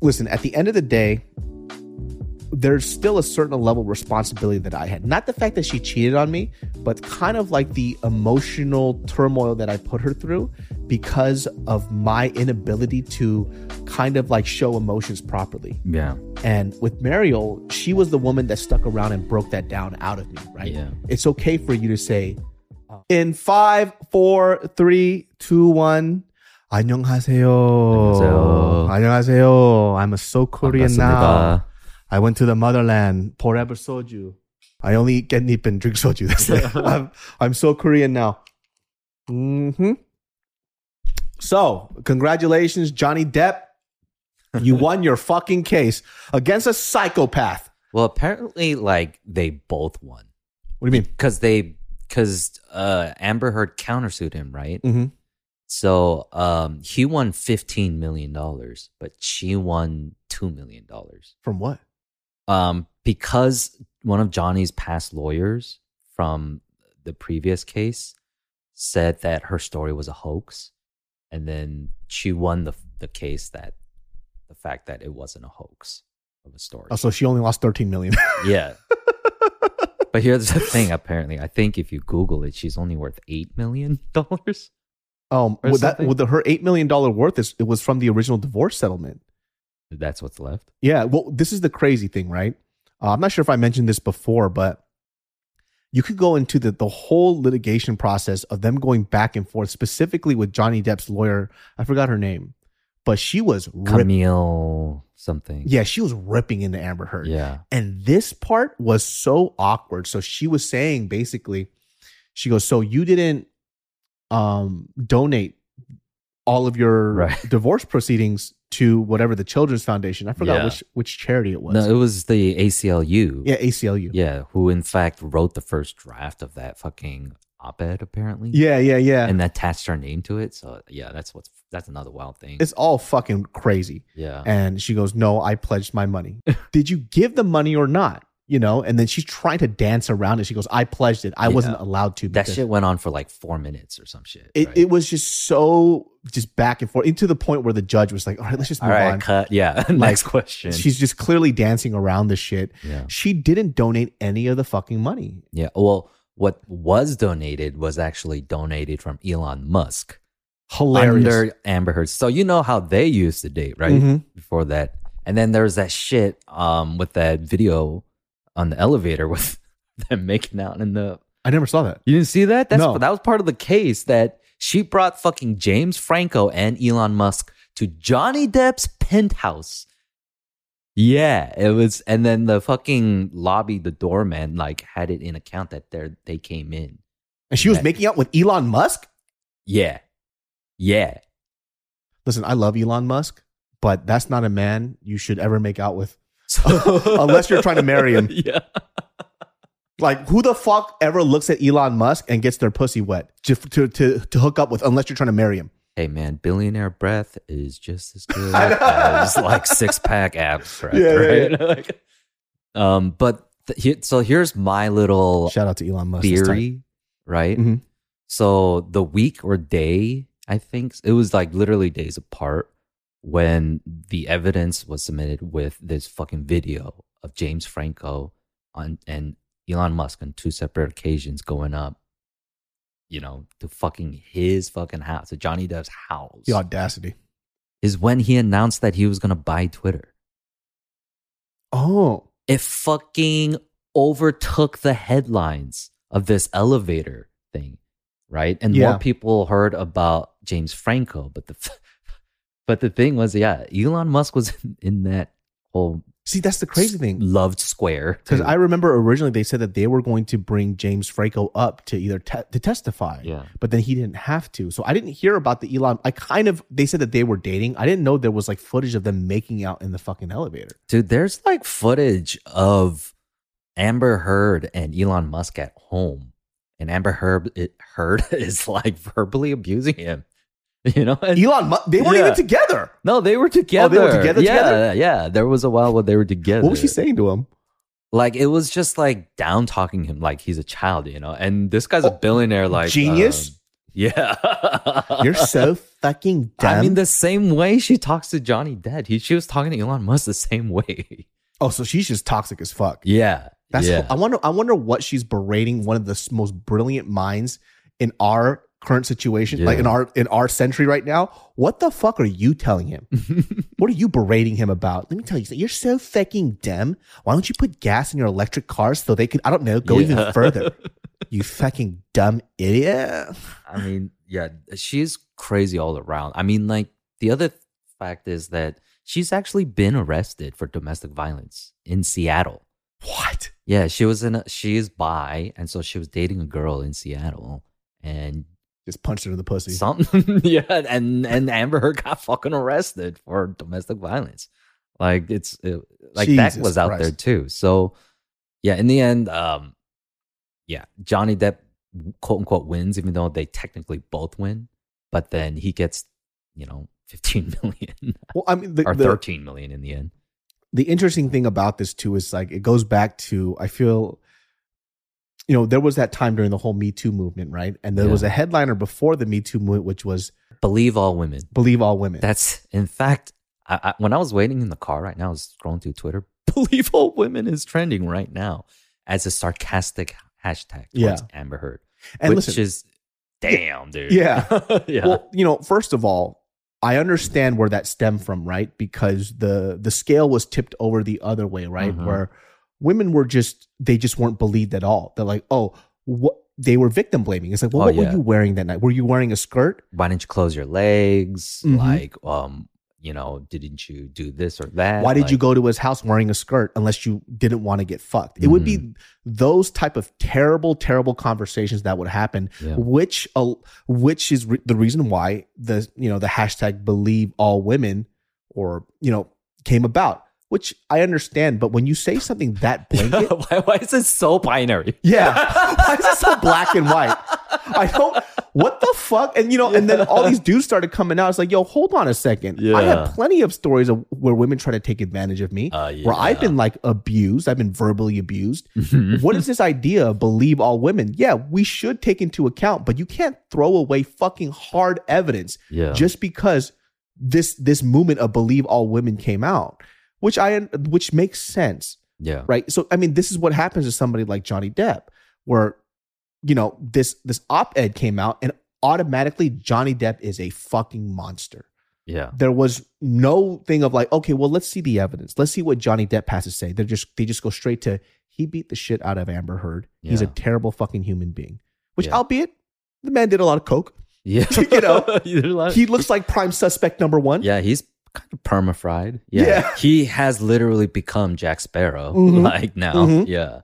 listen, at the end of the day, there's still a certain level of responsibility that I had. Not the fact that she cheated on me, but kind of like the emotional turmoil that I put her through because of my inability to kind of like show emotions properly. Yeah. And with Mariel, she was the woman that stuck around and broke that down out of me, right? Yeah. It's okay for you to say, uh, in five, four, three, two, one. 안녕하세요. 안녕하세요. 안녕하세요. I'm a so Korean now. 반갑습니다. I went to the motherland. Forever soju. I only eat getnip and drink soju. That's it. I'm, I'm so Korean now. hmm So, congratulations, Johnny Depp. You won your fucking case against a psychopath. Well, apparently, like they both won What do you mean? because they because uh, Amber Heard countersued him, right? Mm-hmm. So um, he won fifteen million dollars, but she won two million dollars. From what? Um, because one of Johnny's past lawyers from the previous case said that her story was a hoax, and then she won the the case that the fact that it wasn't a hoax of a story. Oh, so she only lost 13 million. Yeah. but here's the thing, apparently. I think if you Google it, she's only worth eight million dollars. Um, with that, with the, her $8 million worth, is, it was from the original divorce settlement. That's what's left. Yeah, well, this is the crazy thing, right? Uh, I'm not sure if I mentioned this before, but you could go into the the whole litigation process of them going back and forth, specifically with Johnny Depp's lawyer. I forgot her name, but she was. Camille something. Yeah, she was ripping into Amber Heard. Yeah. And this part was so awkward. So she was saying basically, She goes, "So you didn't um donate all of your Right. divorce proceedings to whatever the Children's Foundation. I forgot Yeah. which which charity it was. No, it was the ACLU. yeah, ACLU. Yeah, who in fact wrote the first draft of that fucking op-ed apparently. yeah, yeah, yeah. And attached her name to it. So yeah, that's what's that's another wild thing. it's all fucking crazy. yeah. And she goes, "No, I pledged my money. Did you give the money or not?" You know, and then she's trying to dance around it. She goes, "I pledged it. I Yeah. wasn't allowed to." that because-" shit went on for like four minutes or some shit. It, right? it was just so just back and forth, into the point where the judge was like, "All right, let's just move right, on." cut. Yeah. Next question. She's just clearly dancing around the shit. yeah. She didn't donate any of the fucking money. Yeah. Well, what was donated was actually donated from Elon Musk Hilarious. under Amber Heard. So you know how they used to date, right? Mhm. Before that, and then there's that shit um with that video on the elevator with them making out in the. I never saw that. You didn't see that? That's No. that was part of the case that she brought fucking James Franco and Elon Musk to Johnny Depp's penthouse. Yeah, it was, and then the fucking lobby, the doorman, like had it in account that they they came in. And she was making out with Elon Musk. Yeah, yeah. Listen, I love Elon Musk, but that's not a man you should ever make out with. So, Unless you're trying to marry him. Yeah. Like, who the fuck ever looks at Elon Musk and gets their pussy wet just to, to, to hook up with, unless you're trying to marry him? Hey man, billionaire breath is just as good as like six pack abs breath, Yeah, yeah, right? Like, um, but th- so here's my little Shout out to Elon Musk. Theory, right? Mhm. So the week or day, I think it was like literally days apart when the evidence was submitted with this fucking video of James Franco on and Elon Musk on two separate occasions going up, you know, to fucking his fucking house, to Johnny Depp's house, The audacity. is when he announced that he was gonna buy Twitter. Oh, It fucking overtook the headlines of this elevator thing, right? And Yeah. more people heard about James Franco, but the but the thing was, yeah, Elon Musk was in, in that whole see, that's the crazy thing. loved square. Because. I remember originally they said that they were going to bring James Franco up to either te- to testify, yeah, but then he didn't have to. So I didn't hear about the Elon. I kind of they said that they were dating. I didn't know there was like footage of them making out in the fucking elevator. dude, there's like footage of Amber Heard and Elon Musk at home, and Amber Heard it, Heard is like verbally abusing him. You know, and- Elon, they weren't Yeah. even together. No, they were together. Oh, they were together, Yeah, together? yeah. There was a while where they were together. What was she saying to him? Like it was just like down talking him like he's a child, you know. And this guy's a Oh, billionaire, like genius? um, yeah, You're so fucking dumb. I mean, the same way she talks to Johnny Depp, he she was talking to Elon Musk the same way. oh, so she's just toxic as fuck. yeah, That's yeah. I wonder. I wonder what she's berating one of the most brilliant minds in our current situation, like in our in our century right now. What the fuck are you telling him? what are you berating him about? Let me tell you, something. you're so fucking dumb. Why don't you put gas in your electric cars so they could, I don't know, go even further? You fucking dumb idiot. I mean, yeah, she's crazy all around. I mean, like the other fact is that she's actually been arrested for domestic violence in Seattle. What? Yeah, she was in. A, she is bi, and so she was dating a girl in Seattle, and Just punched her in the pussy. something. yeah, and and Amber Heard got fucking arrested for domestic violence. Like it's it, like that was out Christ. there too. So yeah, in the end, um, yeah, Johnny Depp quote unquote wins, even though they technically both win. But then he gets, you know, fifteen million well, I mean, the, or the- thirteen million in the end. the interesting thing about this too is like it goes back to I feel you know there was that time during the whole Me Too movement, right? And there was a headliner before the Me Too movement which was Believe all women. believe all women. That's in fact, I, I, when I was waiting in the car right now, I was scrolling through Twitter. Believe all women is trending right now as a sarcastic hashtag towards Yeah. Amber Heard, and which listen, is damn, dude. Yeah. yeah. well, you know, first of all, I understand where that stemmed from, right? Because the the scale was tipped over the other way, right? Mhm. Where women were just they just weren't believed at all. They're like, oh, what they were victim blaming. It's like, well, Oh, what yeah. were you wearing that night? Were you wearing a skirt? Why didn't you close your legs? Mhm. Like, um, you know, didn't you do this or that? Why did you go to his house wearing a skirt unless you didn't want to get fucked? It would be Mm-hmm. those type of terrible, terrible conversations that would happen, Yeah. which uh, which is re- the reason why the you know the hashtag believe all women or you know came about. Which I understand, but when you say something that blanket, why, why is it so binary? yeah, why is it so black and white? I don't. What the fuck? And you know, and then all these dudes started coming out. It's like, yo, hold on a second. Yeah. I have plenty of stories of where women try to take advantage of me, Uh, where I've been like abused. I've been verbally abused. Mm-hmm. what is this idea of believe all women? Yeah, we should take into account, but you can't throw away fucking hard evidence Yeah. just because this this movement of believe all women came out, which I which makes sense Yeah. right? So i mean this is what happens to somebody like johnny depp where you know this this op-ed came out and automatically johnny depp is a fucking monster. Yeah. there was no thing of like okay well let's see the evidence. Let's see what johnny depp has to say. They just they just go straight to he beat the shit out of amber heard. He's a terrible fucking human being which Yeah. albeit the man did a lot of coke. Yeah. You know, he looks like prime suspect number one. Yeah, he's kind of perma-fried. Yeah. Yeah. He has literally become Jack Sparrow. Mhm. Like now. Mhm. Yeah.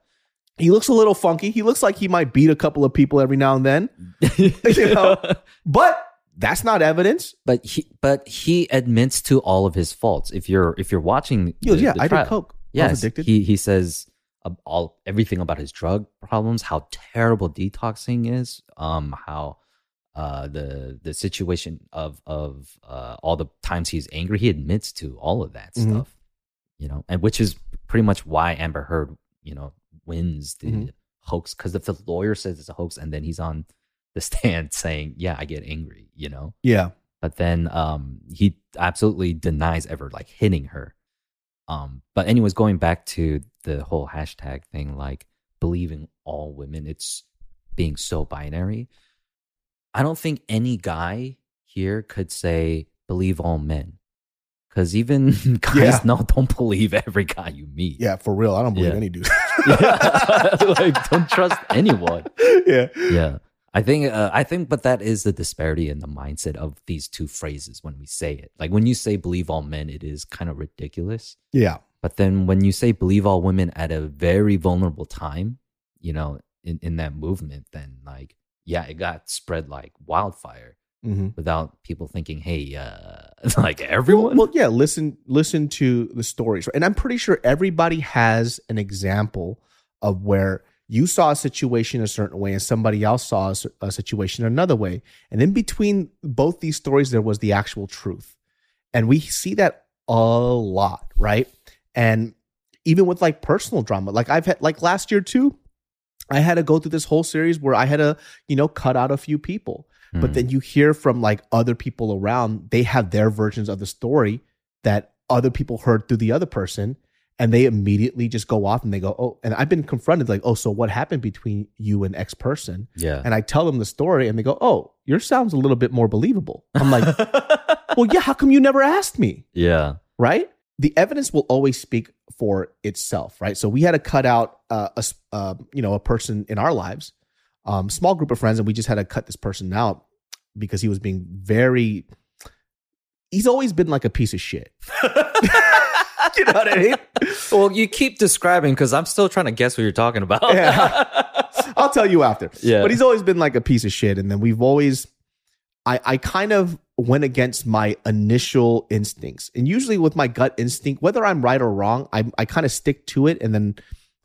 he looks a little funky he looks like he might beat a couple of people every now and then you know but that's not evidence but he but he admits to all of his faults. If you're if you're watching He the- yeah, the I trial- did coke. Yes, he he says all everything about his drug problems, how terrible detoxing is, um, how uh the the situation of of uh all the times he's angry, he admits to all of that Mhm. stuff, you know, and which is pretty much why Amber Heard, you know, wins the Mhm. hoax because if the lawyer says it's a hoax and then he's on the stand saying, "Yeah, I get angry," you know, yeah. but then um he absolutely denies ever like hitting her um but anyways going back to the whole hashtag thing like believing all women it's being so binary i don't think any guy here could say believe all men because even guys Yeah. know don't believe every guy you meet Yeah, for real. I don't believe Yeah. any dude. Yeah. like don't trust anyone yeah. yeah i think uh, i think but that is the disparity in the mindset of these two phrases when we say it like when you say believe all men it is kind of ridiculous Yeah. but then when you say believe all women at a very vulnerable time you know in, in that movement then like yeah it got spread like wildfire hmm without people thinking hey uh like everyone Well, yeah. Listen, listen to the stories, and I'm pretty sure everybody has an example of where you saw a situation a certain way and somebody else saw a situation another way, and in between both these stories, there was the actual truth, and we see that a lot, right? And even with like personal drama, like I've had like last year too. I had to go through this whole series where I had to, you know, cut out a few people. But Hmm. then you hear from like other people around, they have their versions of the story that other people heard through the other person. And they immediately just go off and they go, Oh, and I've been confronted like, Oh, so what happened between you and X person? yeah And I tell them the story and they go, Oh, yours sounds a little bit more believable. I'm like, Well, yeah, how come you never asked me? yeah right? The evidence will always speak for itself, right? So we had to cut out uh, a s- uh, you know a person in our lives, um, small group of friends, and we just had to cut this person out because he was being very. He's always been like a piece of shit. you know what I mean? well you keep describing because i'm still trying to guess what you're talking about Yeah. I'll tell you after. Yeah. But he's always been like a piece of shit. And then we've always, I, I kind of went against my initial instincts. And usually with my gut instinct, whether I'm right or wrong, I, I kind of stick to it and then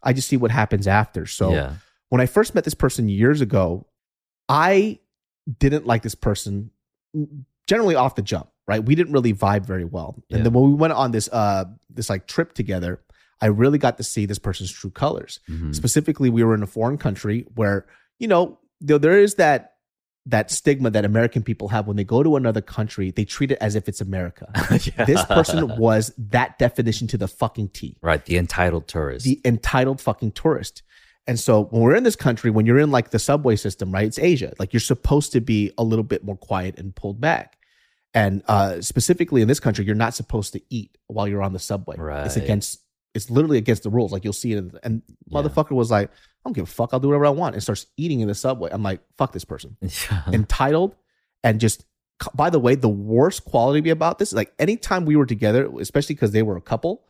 I just see what happens after. So yeah when I first met this person years ago, I didn't like this person generally off the jump, right? We didn't really vibe very well. Yeah. And then when we went on this uh this like trip together, I really got to see this person's true colors. Mhm. Specifically, we were in a foreign country where, you know, there, there is that that stigma that American people have when they go to another country, they treat it as if it's America. Yeah. This person was that definition to the fucking T right the entitled tourist the entitled fucking tourist. And so when we're in this country, when you're in like the subway system, right? It's Asia. Like you're supposed to be a little bit more quiet and pulled back. And uh, specifically in this country, you're not supposed to eat while you're on the subway. Right. It's against. It's literally against the rules. Like you'll see it. And Yeah. motherfucker was like, "I don't give a fuck. I'll do whatever I want," and starts eating in the subway. I'm like, "Fuck this person." Yeah. entitled and just by the way, the worst quality about this is like anytime we were together, especially because they were a couple,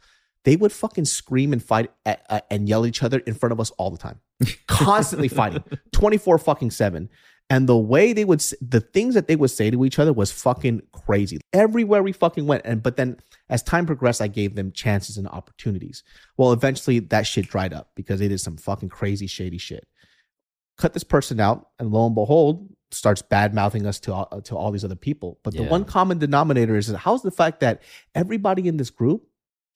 they would fucking scream and fight at, uh, and yell at each other in front of us all the time, constantly fighting, twenty four fucking seven. And the way they would, the things that they would say to each other was fucking crazy. Everywhere we fucking went, and but then as time progressed, I gave them chances and opportunities. Well, eventually that shit dried up because they did some fucking crazy, shady shit. Cut this person out, and lo and behold, starts bad mouthing us to all, to all these other people. But the one common denominator is how's the fact that everybody in this group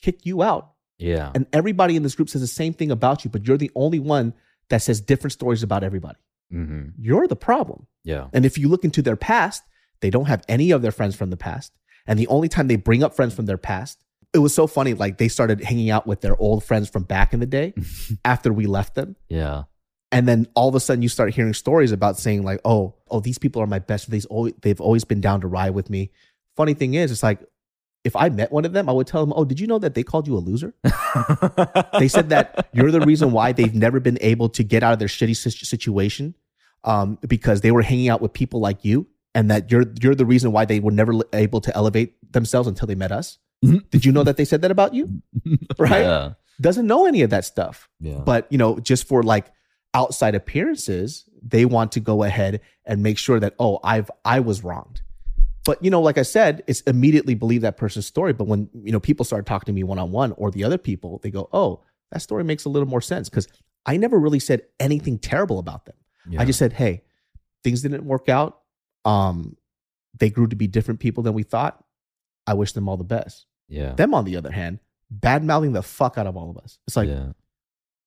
kicked you out, Yeah. and everybody in this group says the same thing about you, but you're the only one that says different stories about everybody. Hmm You're the problem. Yeah. And if you look into their past, they don't have any of their friends from the past. And the only time they bring up friends from their past, it was so funny. Like they started hanging out with their old friends from back in the day after we left them. Yeah. And then all of a sudden you start hearing stories about saying like, oh, oh, these people are my best. Always, they've always been down to ride with me. Funny thing is, it's like, if I met one of them, I would tell them, oh, did you know that they called you a loser? they said that you're the reason why they've never been able to get out of their shitty situation um, because they were hanging out with people like you and that you're you're the reason why they were never able to elevate themselves until they met us did you know that they said that about you right Yeah. doesn't know any of that stuff Yeah. but you know just for like outside appearances they want to go ahead and make sure that oh i've i was wronged but you know like i said it's immediately believe that person's story. But when you know people start talking to me one-on-one or the other people they go oh that story makes a little more sense. Because i never really said anything terrible about them. Yeah. i just said hey things didn't work out. Um they grew to be different people than we thought. I wish them all the best. Yeah. them on the other hand bad mouthing the fuck out of all of us. It's like yeah.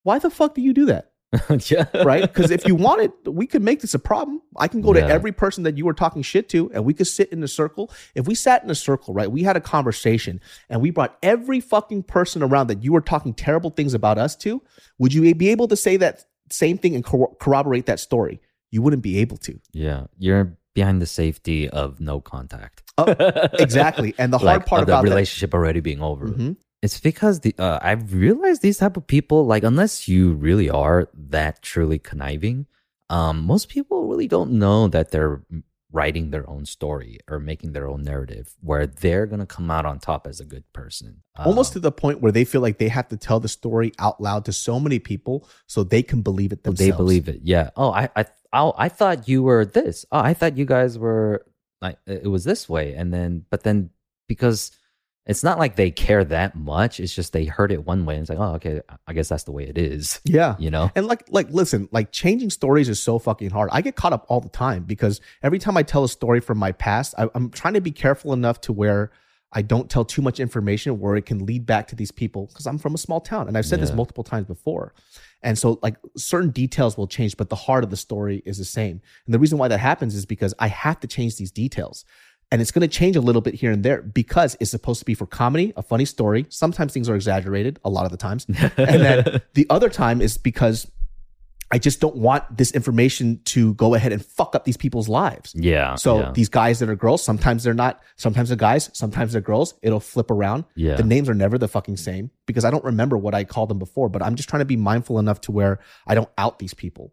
why the fuck do you do that yeah. right? Because if you wanted, we could make this a problem. I can go to every person that you were talking shit to, and we could sit in a circle. If we sat in a circle, right, we had a conversation, and we brought every fucking person around that you were talking terrible things about us to. Would you be able to say that same thing and corro- corroborate that story? You wouldn't be able to. Yeah. You're behind the safety of no contact. Oh, exactly. And the hard Like, part of the about that- relationship already being over. Mhm. It's because the uh, I've realized these type of people, like unless you really are that truly conniving, um, most people really don't know that they're writing their own story or making their own narrative where they're gonna come out on top as a good person. almost to Um, the point where they feel like they have to tell the story out loud to so many people so they can believe it themselves. they believe it. Yeah. Oh, I I oh, I thought you were this. Oh, I thought you guys were like it was this way, and then but then because it's not like they care that much. It's just they heard it one way and it's like, oh, okay, I guess that's the way it is. Yeah. You know? And like, like, listen, like changing stories is so fucking hard. I get caught up all the time because every time I tell a story from my past, I, I'm trying to be careful enough to where I don't tell too much information where it can lead back to these people because I'm from a small town and I've said this multiple times before. And so, like, certain details will change, but the heart of the story is the same. And the reason why that happens is because I have to change these details. And it's going to change a little bit here and there because it's supposed to be for comedy, a funny story. Sometimes things are exaggerated, a lot of the times. and then the other time is because I just don't want this information to go ahead and fuck up these people's lives. Yeah. So yeah. these guys that are girls, sometimes they're not, sometimes they're guys, sometimes they're girls. It'll flip around. Yeah. The names are never the fucking same because I don't remember what I called them before, but I'm just trying to be mindful enough to where I don't out these people.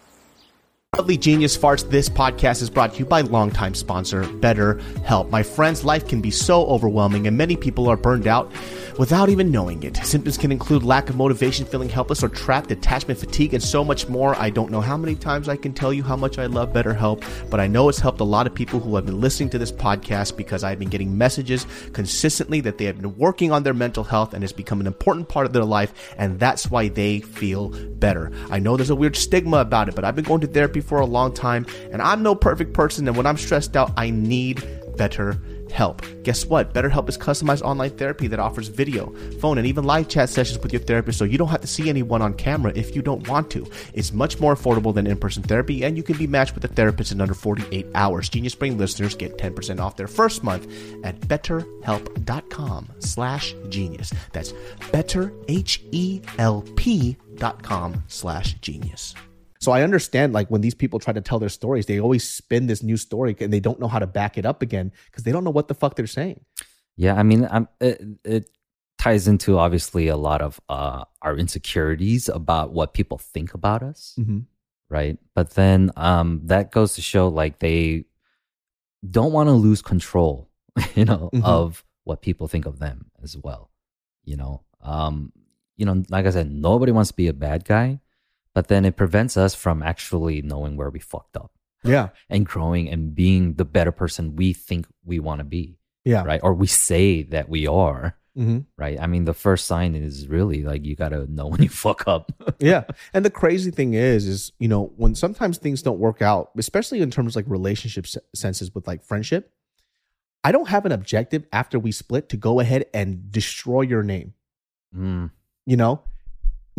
Lovely Genius Farts, this podcast is brought to you by longtime sponsor BetterHelp. My friends, life can be so overwhelming and many people are burned out without even knowing it. Symptoms can include lack of motivation, feeling helpless or trapped, attachment fatigue, and so much more. I don't know how many times I can tell you how much I love BetterHelp, but I know it's helped a lot of people who have been listening to this podcast because I've been getting messages consistently that they have been working on their mental health and it's become an important part of their life, and that's why they feel better. I know there's a weird stigma about it, but I've been going to therapy for a long time, and I'm no perfect person, and when I'm stressed out, I need better help. Guess what? BetterHelp is customized online therapy that offers video, phone, and even live chat sessions with your therapist so you don't have to see anyone on camera if you don't want to. It's much more affordable than in-person therapy and you can be matched with a therapist in under 48 hours. Genius Brain listeners get 10% off their first month at betterhelp.com slash genius. That's betterhelp.com slash genius. So I understand like when these people try to tell their stories, they always spin this new story and they don't know how to back it up again because they don't know what the fuck they're saying. Yeah, I mean, I'm, it, it ties into obviously a lot of uh, our insecurities about what people think about us, Mm-hmm. right? But then um, that goes to show like they don't want to lose control, you know, Mhm. of what people think of them as well. You know, um, you know, like I said, nobody wants to be a bad guy, but then it prevents us from actually knowing where we fucked up Yeah. and growing and being the better person we think we want to be, Yeah. right? Or we say that we are, Mm-hmm. right? I mean, the first sign is really like you got to know when you fuck up. yeah and the crazy thing is is you know when sometimes things don't work out especially in terms of like relationship senses with like friendship i don't have an objective after we split to go ahead and destroy your name Mm, you know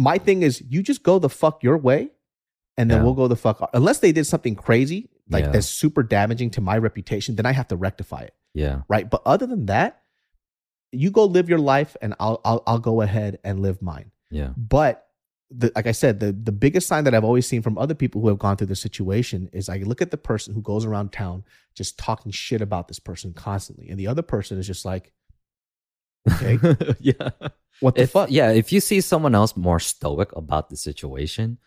my thing is you just go the fuck your way and then Yeah. we'll go the fuck unless they did something crazy like Yeah. that's super damaging to my reputation then i have to rectify it yeah. right but other than that you go live your life and i'll i'll, I'll go ahead and live mine Yeah. but the, like I said, the, the biggest sign that I've always seen from other people who have gone through this situation is I look at the person who goes around town just talking shit about this person constantly. And the other person is just like, okay, yeah. what the if, fuck? Yeah. If you see someone else more stoic about the situation,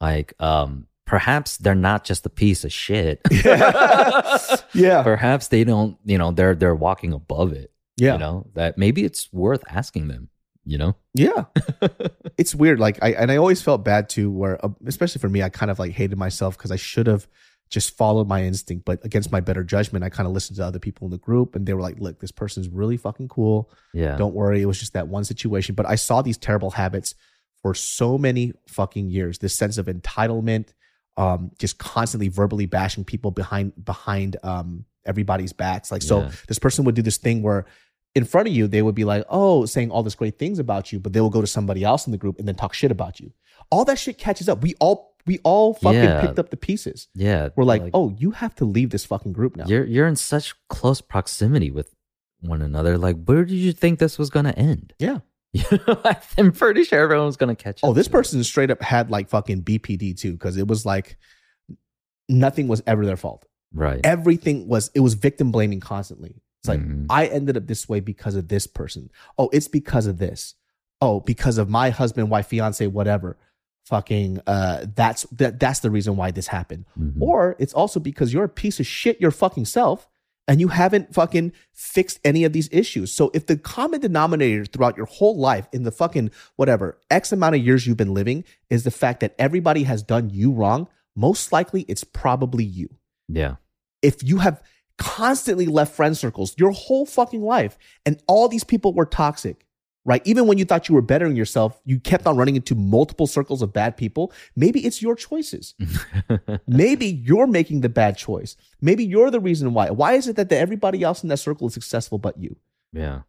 like, um, perhaps they're not just a piece of shit. Yeah. yeah. Perhaps they don't, you know, they're, they're walking above it. Yeah. You know, that maybe it's worth asking them, you know? Yeah. it's weird. Like I and I always felt bad too, where uh, especially for me, I kind of like hated myself because I should have just followed my instinct, but against my better judgment, I kind of listened to other people in the group and they were like, look, this person's really fucking cool. Yeah. Don't worry. It was just that one situation. But I saw these terrible habits for so many fucking years. This sense of entitlement, um, just constantly verbally bashing people behind behind um everybody's backs. Like so Yeah. this person would do this thing where in front of you, they would be like, oh, saying all this great things about you, but they will go to somebody else in the group and then talk shit about you. All that shit catches up. We all we all fucking Yeah. picked up the pieces. Yeah. We're like, oh, you have to leave this fucking group now. You're you're in such close proximity with one another. Like, where did you think this was gonna end? yeah. You know, I'm pretty sure everyone's gonna catch. Oh, this to it. person straight up had like fucking BPD too, because it was like nothing was ever their fault. right? Everything was it was victim blaming constantly. It's like Mhm. I ended up this way because of this person. Oh, it's because of this. Oh, because of my husband, wife, fiance, whatever. Fucking uh that's that that's the reason why this happened. Mhm. Or it's also because you're a piece of shit your fucking self and you haven't fucking fixed any of these issues. So if the common denominator throughout your whole life in the fucking whatever X amount of years you've been living is the fact that everybody has done you wrong, most likely it's probably you. yeah, If you have constantly left friend circles your whole fucking life and all these people were toxic, right? Even when you thought you were bettering yourself, you kept on running into multiple circles of bad people. Maybe it's your choices. Maybe you're making the bad choice. Maybe you're the reason why. Why is it that the- everybody else in that circle is successful but you? yeah,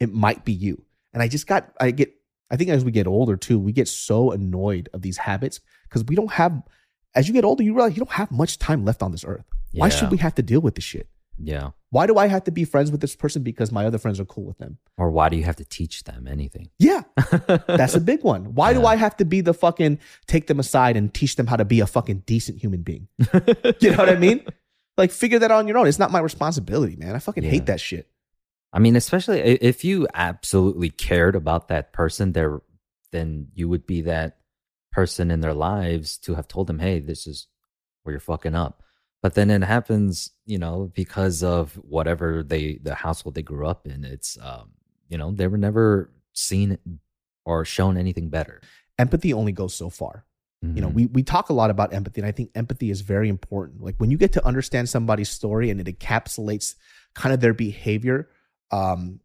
It might be you. And I just got, I get, I think as we get older too, we get so annoyed of these habits because we don't have, as you get older, you realize you don't have much time left on this earth. Why should we have to deal with this shit? Yeah. Why do I have to be friends with this person because my other friends are cool with them? Or why do you have to teach them anything? Yeah, that's a big one. Why do I have to be the fucking take them aside and teach them how to be a fucking decent human being? you know what I mean? Like, figure that out on your own. It's not my responsibility, man. I fucking Yeah. hate that shit. I mean, especially if you absolutely cared about that person, there, then you would be that person in their lives to have told them, "Hey, this is where you're fucking up." But then it happens, you know, because of whatever they, the household they grew up in. It's, um, you know, they were never seen or shown anything better. Empathy only goes so far. You know, Mhm. we we talk a lot about empathy, and I think empathy is very important. Like when you get to understand somebody's story and it encapsulates kind of their behavior, um,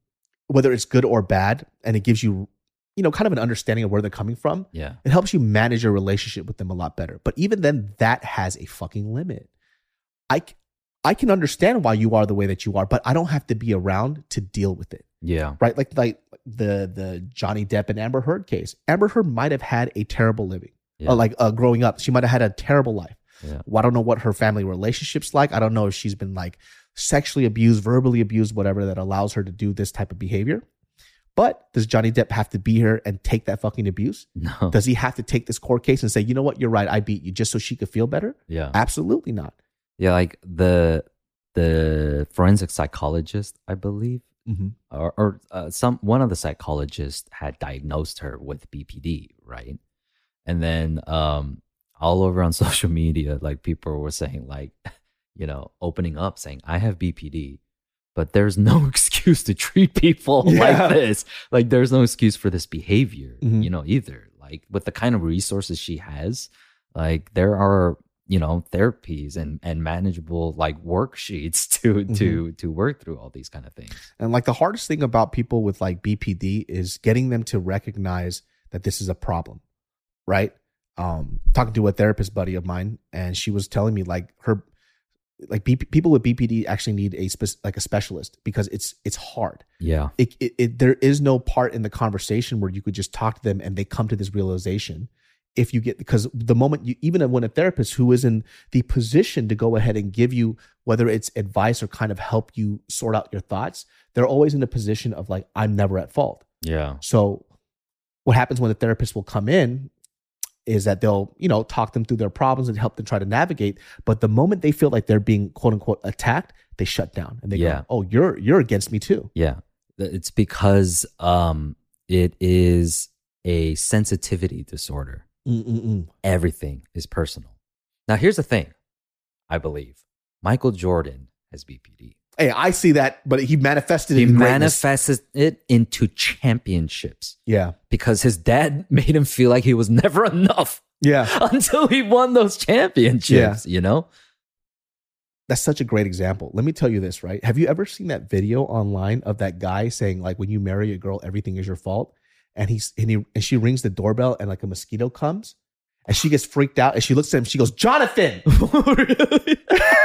whether it's good or bad, and it gives you, you know, kind of an understanding of where they're coming from. yeah, It helps you manage your relationship with them a lot better. But even then, that has a fucking limit. I I can understand why you are the way that you are, but I don't have to be around to deal with it yeah, right? Like like the the Johnny Depp and Amber Heard case. Amber Heard might have had a terrible living, yeah, uh, like uh, growing up. She might have had a terrible life. yeah, Well, I don't know what her family relationships like. I don't know if she's been like sexually abused, verbally abused, whatever that allows her to do this type of behavior. But does Johnny Depp have to be here and take that fucking abuse? no, Does he have to take this court case and say, you know what, you're right, I beat you, just so she could feel better? yeah. Absolutely not. Yeah, like the the forensic psychologist, I believe, Mm-hmm. or, or uh, some one of the psychologists had diagnosed her with BPD, right? And then um, all over on social media, like people were saying, like, you know, opening up saying, "I have BPD." But there's no excuse to treat people Yeah. like this. Like, there's no excuse for this behavior, Mhm. you know, either. Like, with the kind of resources she has, like, there are you know therapies and and manageable like worksheets to to to work through all these kind of things And like the hardest thing about people with like BPD is getting them to recognize that this is a problem, right? Um, talking to a therapist buddy of mine, and she was telling me like her, like BP, people with BPD actually need a spec- like a specialist because it's it's hard. yeah It, it, it there is no part in the conversation where you could just talk to them and they come to this realization. If you get because the moment you even when a therapist who is in the position to go ahead and give you whether it's advice or kind of help you sort out your thoughts, they're always in a position of like I'm never at fault. yeah So what happens when the therapist will come in is that they'll, you know, talk them through their problems and help them try to navigate. But the moment they feel like they're being quote unquote attacked, they shut down and they Yeah. go, Oh, you're you're against me too. yeah it's because um it is a sensitivity disorder Mm-mm-mm. everything is personal now here's the thing i believe michael jordan has bpd Hey, I see that, but he manifested it he manifested it into championships Yeah. because his dad made him feel like he was never enough Yeah. until he won those championships yeah. you know That's such a great example. Let me tell you this, right? Have you ever seen that video online of that guy saying, like, when you marry a girl, everything is your fault? And he's and he and she rings the doorbell and like a mosquito comes and she gets freaked out and she looks at him, she goes, Jonathan!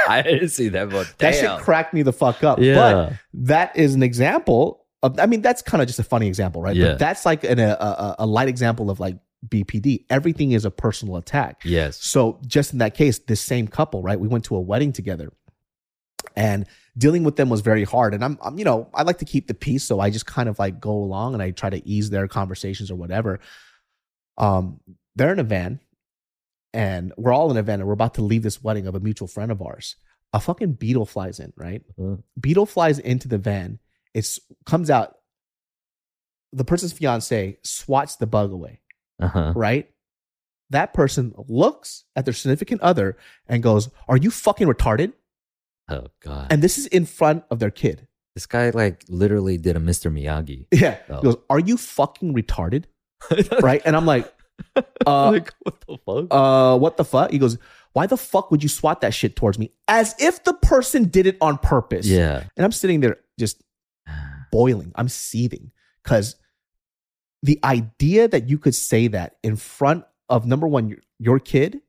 I didn't see that, but That damn. shit cracked me the fuck up. Yeah. But that is an example of, I mean, that's kind of just a funny example, right? Yeah. But that's like an, a, a, a light example of like BPD. Everything is a personal attack. yes. So just in that case, this same couple, right? We went to a wedding together and dealing with them was very hard. And I'm, I'm, you know, I like to keep the peace. So I just kind of like go along and I try to ease their conversations or whatever. Um, they're in a van and we're all in a van and we're about to leave this wedding of a mutual friend of ours. A fucking beetle flies in, right? Uh, Beetle flies into the van. It's comes out. The person's fiance swats the bug away Uh-huh. right? That person looks at their significant other and goes, Are you fucking retarded? Oh god. And this is in front of their kid. this guy like literally did a Mr. Miyagi. Yeah. Oh. He goes, Are you fucking retarded? right? And I'm like, uh, like what the fuck? uh, what the fuck? He goes, Why the fuck would you swat that shit towards me? As if the person did it on purpose. yeah. And I'm sitting there just boiling. I'm seething because the idea that you could say that in front of number one, your, your kid,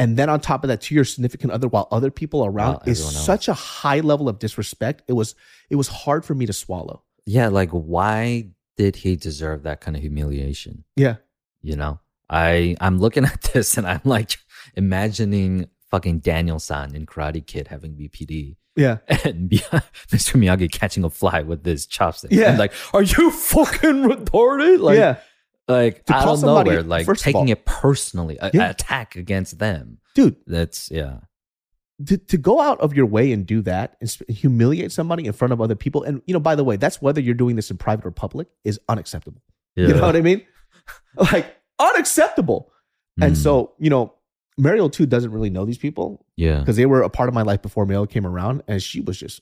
and then on top of that to your significant other while other people around While is such a high level of disrespect. It was it was hard for me to swallow. Yeah, like why did he deserve that kind of humiliation? Yeah. You know? I I'm looking at this and I'm like imagining fucking Daniel San in Karate Kid having BPD. Yeah. and Mr. Miyagi catching a fly with this chopstick. Yeah. And like, are you fucking retarded? Like, yeah. Like To out of somebody- nowhere, like taking all- it personally, a, Yeah. attack against them. Dude, That's yeah, to, to go out of your way and do that and humiliate somebody in front of other people. And, you know, by the way, that's whether you're doing this in private or public is unacceptable. yeah. You know what I mean? Like, unacceptable. And Mm. so, you know, Mariel too doesn't really know these people yeah, because they were a part of my life before Mariel came around and she was just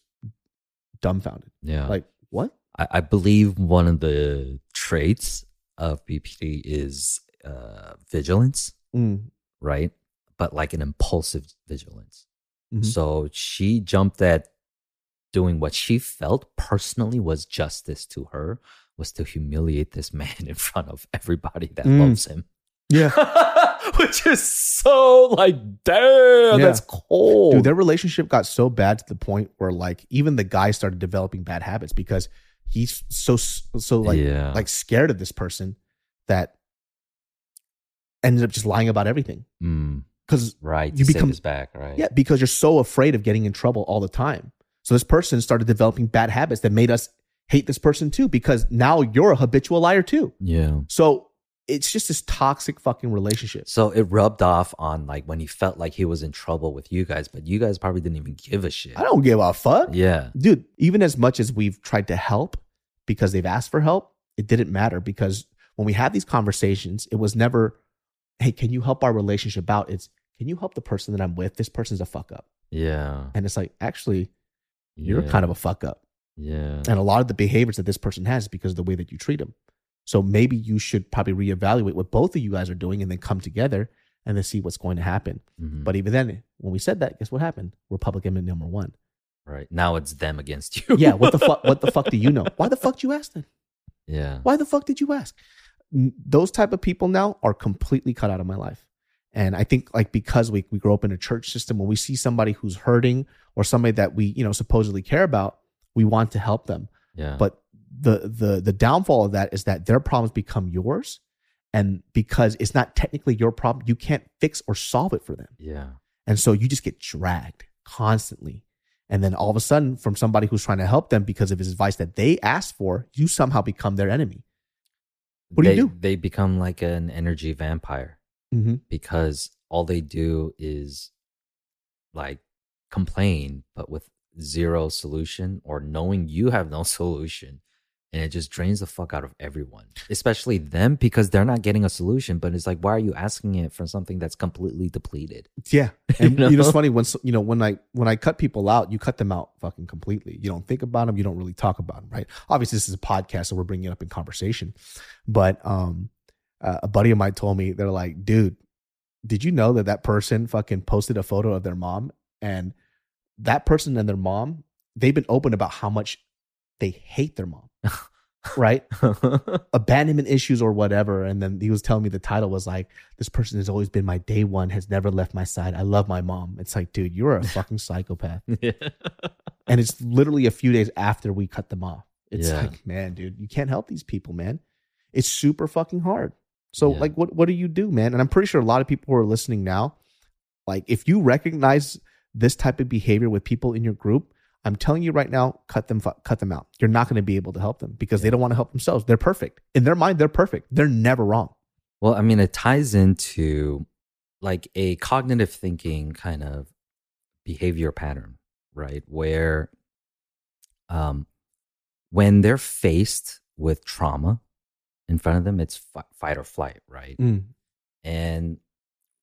dumbfounded. yeah. Like, what? I, I believe one of the traits of BPD is uh, vigilance, Mm, right? But like an impulsive vigilance. mhm. So she jumped at doing what she felt personally was justice to her, was to humiliate this man in front of everybody that Mm. loves him. Yeah. Which is so like, damn, Yeah. that's cold. Dude, their relationship got so bad to the point where like even the guy started developing bad habits because he's so so like Yeah. like scared of this person that ended up just lying about everything. Mm, Because right. You become- his back, right? yeah, because you're so afraid of getting in trouble all the time. So this person started developing bad habits that made us hate this person too because now you're a habitual liar too. Yeah. So it's just this toxic fucking relationship. So it rubbed off on like when he felt like he was in trouble with you guys, but you guys probably didn't even give a shit. I don't give a fuck. Yeah. dude, even as much as we've tried to help because they've asked for help, it didn't matter because when we had these conversations, it was never, hey, can you help our relationship out? It's, can you help the person that I'm with? This person's a fuck up. Yeah. And it's like, actually, you're yeah, kind of a fuck up. Yeah. And a lot of the behaviors that this person has because of the way that you treat them. So maybe you should probably reevaluate what both of you guys are doing and then come together and then see what's going to happen. Mhm. But even then, when we said that, guess what happened? We're public enemy number one. right. Now it's them against you. Yeah, what the fuck? What the fuck do you know? Why the fuck did you ask then? yeah. Why the fuck did you ask? Those type of people now are completely cut out of my life. And I think like because we, we grow up in a church system, when we see somebody who's hurting or somebody that we, you know, supposedly care about, we want to help them. Yeah. But the the the downfall of that is that their problems become yours. And because it's not technically your problem, you can't fix or solve it for them. yeah. And so you just get dragged constantly. And then all of a sudden, from somebody who's trying to help them because of his advice that they asked for, you somehow become their enemy. What do they, you do? They become like an energy vampire Mm-hmm. because all they do is like complain, but with zero solution or knowing you have no solution. And it just drains the fuck out of everyone, especially them because they're not getting a solution. But it's like, why are you asking it for something that's completely depleted? Yeah, and You you know, it's funny when you know when I when I cut people out, you cut them out fucking completely. You don't think about them. You don't really talk about them, right? Obviously, this is a podcast, so we're bringing it up in conversation. But um, uh, a buddy of mine told me they're like, dude, did you know that that person fucking posted a photo of their mom and that person and their mom they've been open about how much they hate their mom, right? abandonment issues or whatever. And then he was telling me the title was like, This person has always been my day one, has never left my side. I love my mom. It's like, dude, you're a fucking psychopath. yeah. And it's literally a few days after we cut them off. It's Yeah. like, man, dude, you can't help these people, man. It's super fucking hard. So, Yeah. like, what what do you do, man? And I'm pretty sure a lot of people who are listening now, like, if you recognize this type of behavior with people in your group, I'm telling you right now, cut them cut them out. You're not going to be able to help them because they don't want to help themselves. They're perfect in their mind. They're perfect. They're never wrong. Well, I mean, it ties into like a cognitive thinking kind of behavior pattern, right? Where um, when they're faced with trauma in front of them, it's fi- fight or flight, right? And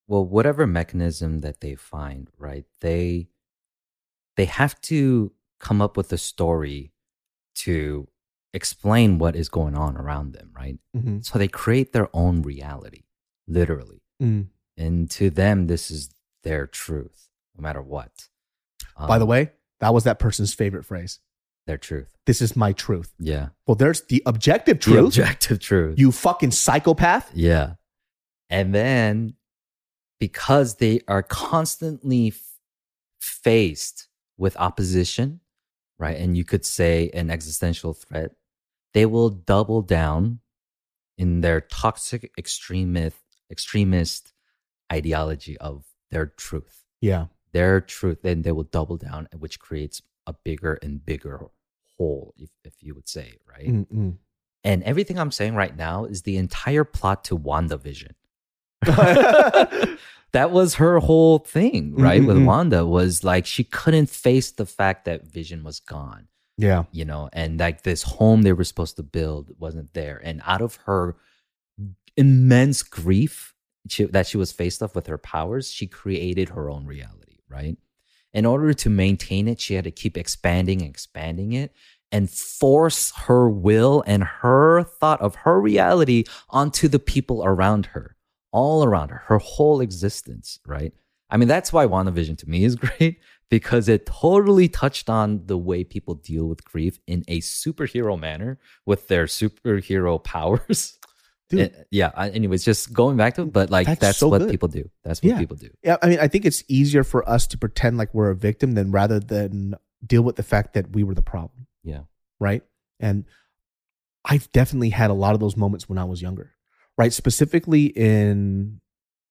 well, whatever mechanism that they find, right? They they have to come up with a story to explain what is going on around them, right? Mm-hmm. So they create their own reality, literally. Mm. And to them, this is their truth, no matter what. By the Um, way, that was that person's favorite phrase. their truth. This is my truth. Yeah. Well, there's the objective The truth. objective truth. you fucking psychopath. Yeah. And then because they are constantly f- faced with opposition, right? And you could say an existential threat, they will double down in their toxic extremist extremist ideology of their truth. Yeah. their truth, then they will double down, which creates a bigger and bigger hole, if, if you would say, right? Mm-mm. And everything I'm saying right now is the entire plot to WandaVision. that was her whole thing, right? With Mm-mm-mm. Wanda was like she couldn't face the fact that Vision was gone, Yeah. you know, and like this home they were supposed to build wasn't there. And out of her immense grief she, that she was faced off with her powers, she created her own reality, right? In order to maintain it, she had to keep expanding and expanding it and force her will and her thought of her reality onto the people around her, all around her, her whole existence, right? I mean, that's why WandaVision to me is great because it totally touched on the way people deal with grief in a superhero manner with their superhero powers. Dude. Uh, yeah. Anyways, just going back to it, but like That's that's, so what good. people do. That's what Yeah. people do. Yeah, I mean, I think it's easier for us to pretend like we're a victim than rather than deal with the fact that we were the problem, Yeah. right? And I've definitely had a lot of those moments when I was younger, right? Specifically in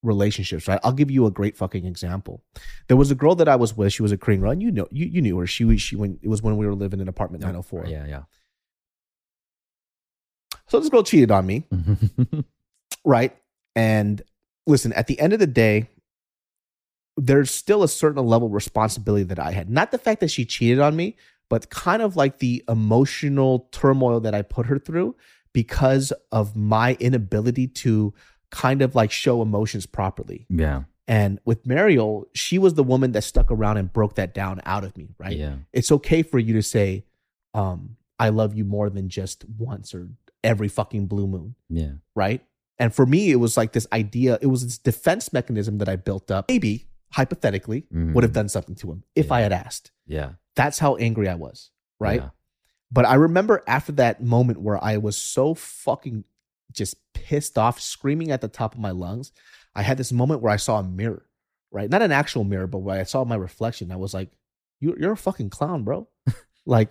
relationships, right? I'll give you a great fucking example. There was a girl that I was with. She was a Korean girl, and you know, you, you knew her. She was she when it was when we were living in apartment 904. Yeah. Yeah. So this girl cheated on me, right? And listen, at the end of the day, there's still a certain level of responsibility that I had. Not the fact that she cheated on me, but kind of like the emotional turmoil that I put her through because of my inability to kind of like show emotions properly. yeah. And with Mariel, she was the woman that stuck around and broke that down out of me, right? Yeah. It's okay for you to say, um, I love you more than just once or every fucking blue moon Yeah. right? And for me, it was like this idea, it was this defense mechanism that I built up. Maybe, hypothetically, Mhm. would have done something to him if I had asked. Yeah. That's how angry I was, right? Yeah. But I remember after that moment where I was so fucking just pissed off, screaming at the top of my lungs, I had this moment where I saw a mirror, right? Not an actual mirror, but where I saw my reflection. I was like, you, you're a fucking clown, bro. like,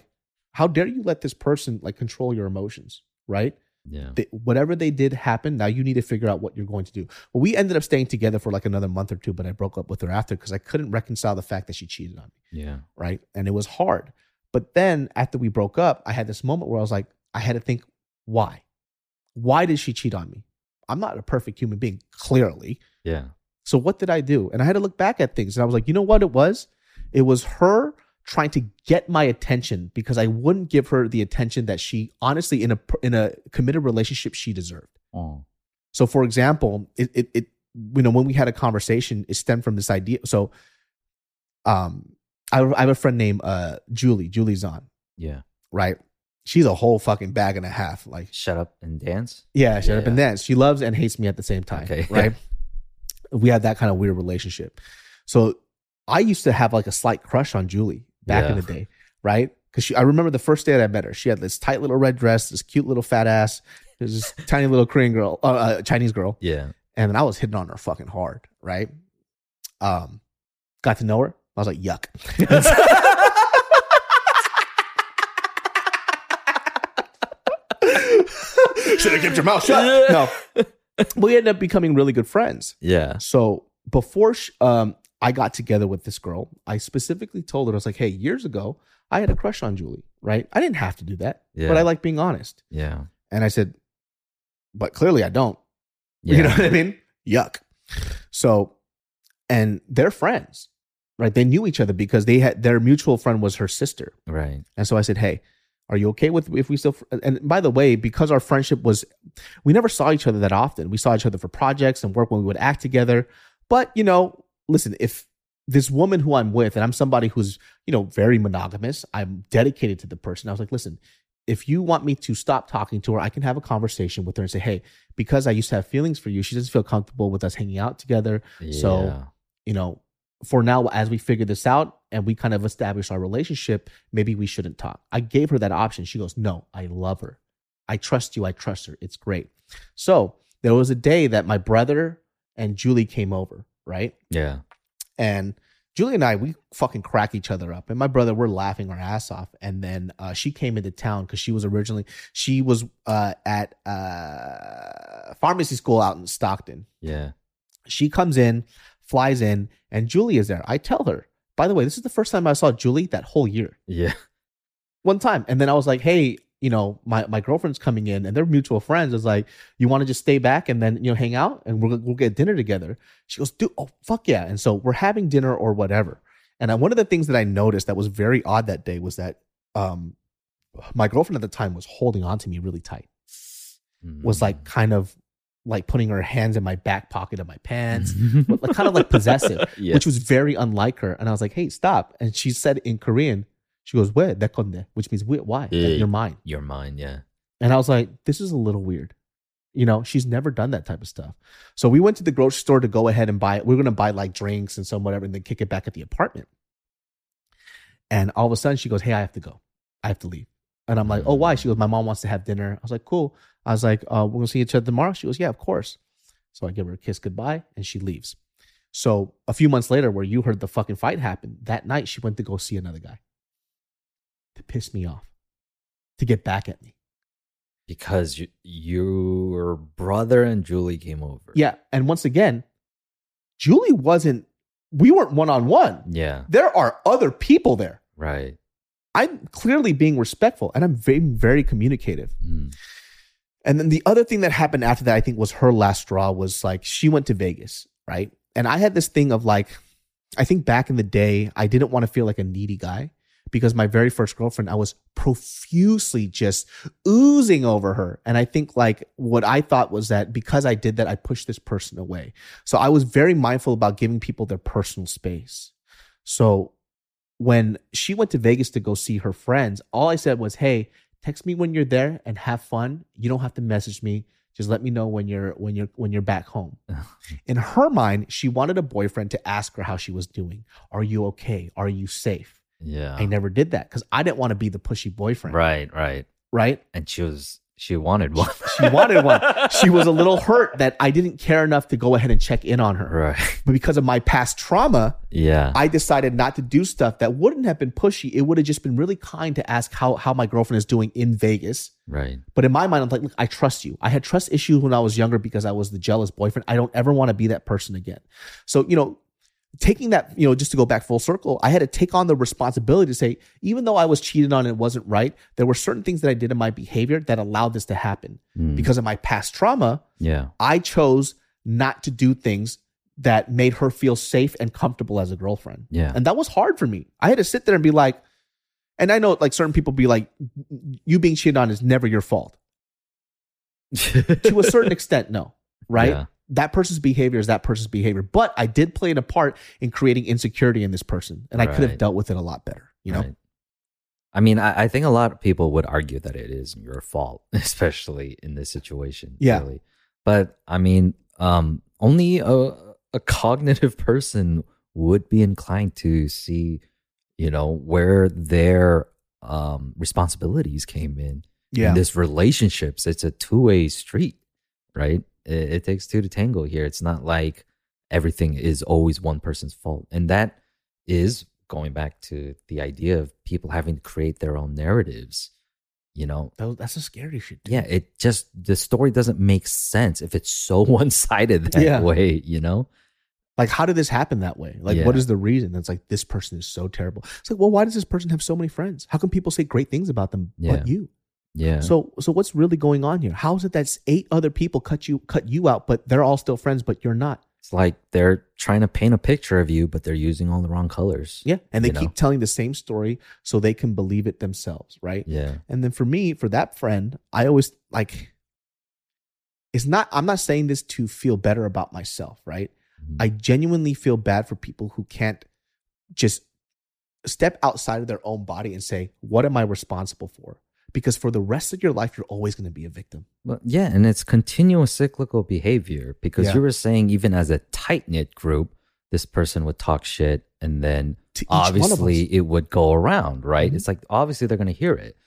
how dare you let this person like control your emotions, right? Yeah. they, whatever they did happen. Now you need to figure out what you're going to do. Well, we ended up staying together for like another month or two, but I broke up with her after because I couldn't reconcile the fact that she cheated on me. Yeah. Right. And it was hard. But then after we broke up, I had this moment where I was like, I had to think, why? Why did she cheat on me? I'm not a perfect human being, clearly. Yeah. So what did I do? And I had to look back at things and I was like, you know what it was? It was her trying to get my attention because I wouldn't give her the attention that she honestly in a in a committed relationship she deserved. Oh. So for example, it it, it you know when we had a conversation, it stemmed from this idea. So um I I have a friend named uh Julie, Julie Zahn, Yeah. right? She's a whole fucking bag and a half. Like Shut up and dance. yeah, shut up and dance. She loves and hates me at the same time. Okay. Right. we had that kind of weird relationship. So I used to have like a slight crush on Julie back in Yeah. the day, right? Because I remember the first day that I met her, she had this tight little red dress, this cute little fat ass, this tiny little Korean girl, uh, uh, Chinese girl, Yeah. and then I was hitting on her fucking hard, right? Um, got to know her. I was like, yuck. Should have kept your mouth shut. No, we ended up becoming really good friends. Yeah. So before sh- um, I got together with this girl, I specifically told her, I was like, hey, years ago, I had a crush on Julie, right? I didn't have to do that, Yeah. but I like being honest. Yeah. And I said, but clearly I don't. Yeah. You know what I mean? Yuck. So, and they're friends, right? They knew each other because they had their mutual friend was her sister. Right. And so I said, "Hey, are you okay with if we still?" And by the way, because our friendship was, we never saw each other that often. We saw each other for projects and work when we would act together. But you know, listen, if this woman who I'm with, and I'm somebody who's you know very monogamous, I'm dedicated to the person. I was like, listen. If you want me to stop talking to her, I can have a conversation with her and say, "Hey, because I used to have feelings for you, she doesn't feel comfortable with us hanging out together. So you know, for now, as we figure this out and we kind of establish our relationship, maybe we shouldn't talk. I gave her that option. She goes, No, I love her. I trust you. I trust her. It's great. So there was a day that my brother and Julie came over, right? Yeah. And Julie and I, we fucking crack each other up. And my brother, we're laughing our ass off. And then uh, she came into town because she was originally, she was uh, at uh, pharmacy school out in Stockton Yeah. she comes in flies in, and Julie is there. I tell her, by the way, this is the first time I saw Julie that whole year. Yeah. One time. And then I was like, hey, you know, my, my girlfriend's coming in and they're mutual friends. It's like, you want to just stay back and then, you know, hang out and we'll, we'll get dinner together. She goes, dude, oh, fuck yeah. And so we're having dinner or whatever. And I, one of the things that I noticed that was very odd that day was that um, my girlfriend at the time was holding on to me really tight, was like Mm. kind of like putting her hands in my back pocket of my pants, but, like, kind of like possessive, Yeah. which was very unlike her. And I was like, hey, stop. And she said in Korean, she goes, where? Dekonde, which means "Wait, why? Like, Yeah. you're mine. Your mind, yeah. And I was like, this is a little weird. You know, she's never done that type of stuff. So we went to the grocery store to go ahead and buy it. We are going to buy like drinks and some whatever and then kick it back at the apartment. And all of a sudden she goes, Hey, I have to go. I have to leave. And I'm like, Oh, why? She goes, My mom wants to have dinner. I was like, Cool. I was like, uh, We're going to see each other tomorrow. She goes, Yeah, of course. So I give her a kiss goodbye and she leaves. So a few months later, where you heard the fucking fight happen, that night she went to go see another guy to piss me off, to get back at me. Because you, your brother and Julie came over. Yeah. And once again, Julie wasn't, we weren't one on one. Yeah. There are other people there. Right. I'm clearly being respectful and I'm very, very communicative. Mm. And then the other thing that happened after that, I think, was her last straw was like she went to Vegas, right? And I had this thing of like, I think back in the day, I didn't want to feel like a needy guy because my very first girlfriend, I was profusely just oozing over her. And I think like what I thought was that because I did that, I pushed this person away. So I was very mindful about giving people their personal space. So when she went to Vegas to go see her friends, all I said was, "Hey, text me when you're there and have fun. You don't have to message me. Just let me know when you're when you're when you're back home." In her mind, she wanted a boyfriend to ask her how she was doing. Are you okay? Are you safe? Yeah. I never did that because I didn't want to be the pushy boyfriend. Right, right. Right. And she was she wanted one. She wanted one. She was a little hurt that I didn't care enough to go ahead and check in on her. Right. But because of my past trauma, Yeah. I decided not to do stuff that wouldn't have been pushy. It would have just been really kind to ask how how my girlfriend is doing in Vegas. right. But in my mind, I'm like, look, I trust you. I had trust issues when I was younger because I was the jealous boyfriend. I don't ever want to be that person again. So, you know, taking that, you know, just to go back full circle, I had to take on the responsibility to say, even though I was cheated on and it wasn't right, there were certain things that I did in my behavior that allowed this to happen. Mm. Because of my past trauma, Yeah. I chose not to do things that made her feel safe and comfortable as a girlfriend. Yeah. And that was hard for me. I had to sit there and be like, and I know like certain people be like, you being cheated on is never your fault. to a certain extent, no. Right? Yeah. That person's behavior is that person's behavior. But I did play a part in creating insecurity in this person. And I could have dealt with it a lot better. You know? Right. I mean, I, I think a lot of people would argue that it is your fault, especially in this situation. Yeah. Really. But I mean, um, only a, a cognitive person would be inclined to see, you know, where their um, responsibilities came in. Yeah. In this relationships, it's a two way street, right? It, it takes two to tango here. It's not like everything is always one person's fault. And that is going back to the idea of people having to create their own narratives. You know, That that's a scary shit. dude. yeah, it just the story doesn't make sense if it's so one sided that Yeah. way, you know? Like, how did this happen that way? Like, Yeah. what is the reason? It's like, this person is so terrible. It's like, well, why does this person have so many friends? How can people say great things about them Yeah. but you? Yeah. So, so what's really going on here? How is it that eight other people cut you cut you out, but they're all still friends, but you're not? it's like they're trying to paint a picture of you, but they're using all the wrong colors. Yeah, and they you know? keep telling the same story so they can believe it themselves, right? Yeah. And then for me, for that friend, I always like. It's not. I'm not saying this to feel better about myself, right? Mhm. I genuinely feel bad for people who can't just step outside of their own body and say, "What am I responsible for?" Because for the rest of your life, you're always going to be a victim. Well, yeah, and it's continuous cyclical behavior because Yeah. you were saying even as a tight knit group, this person would talk shit, and then To each one of obviously it would go around, right? Mhm. It's like obviously they're gonna hear it,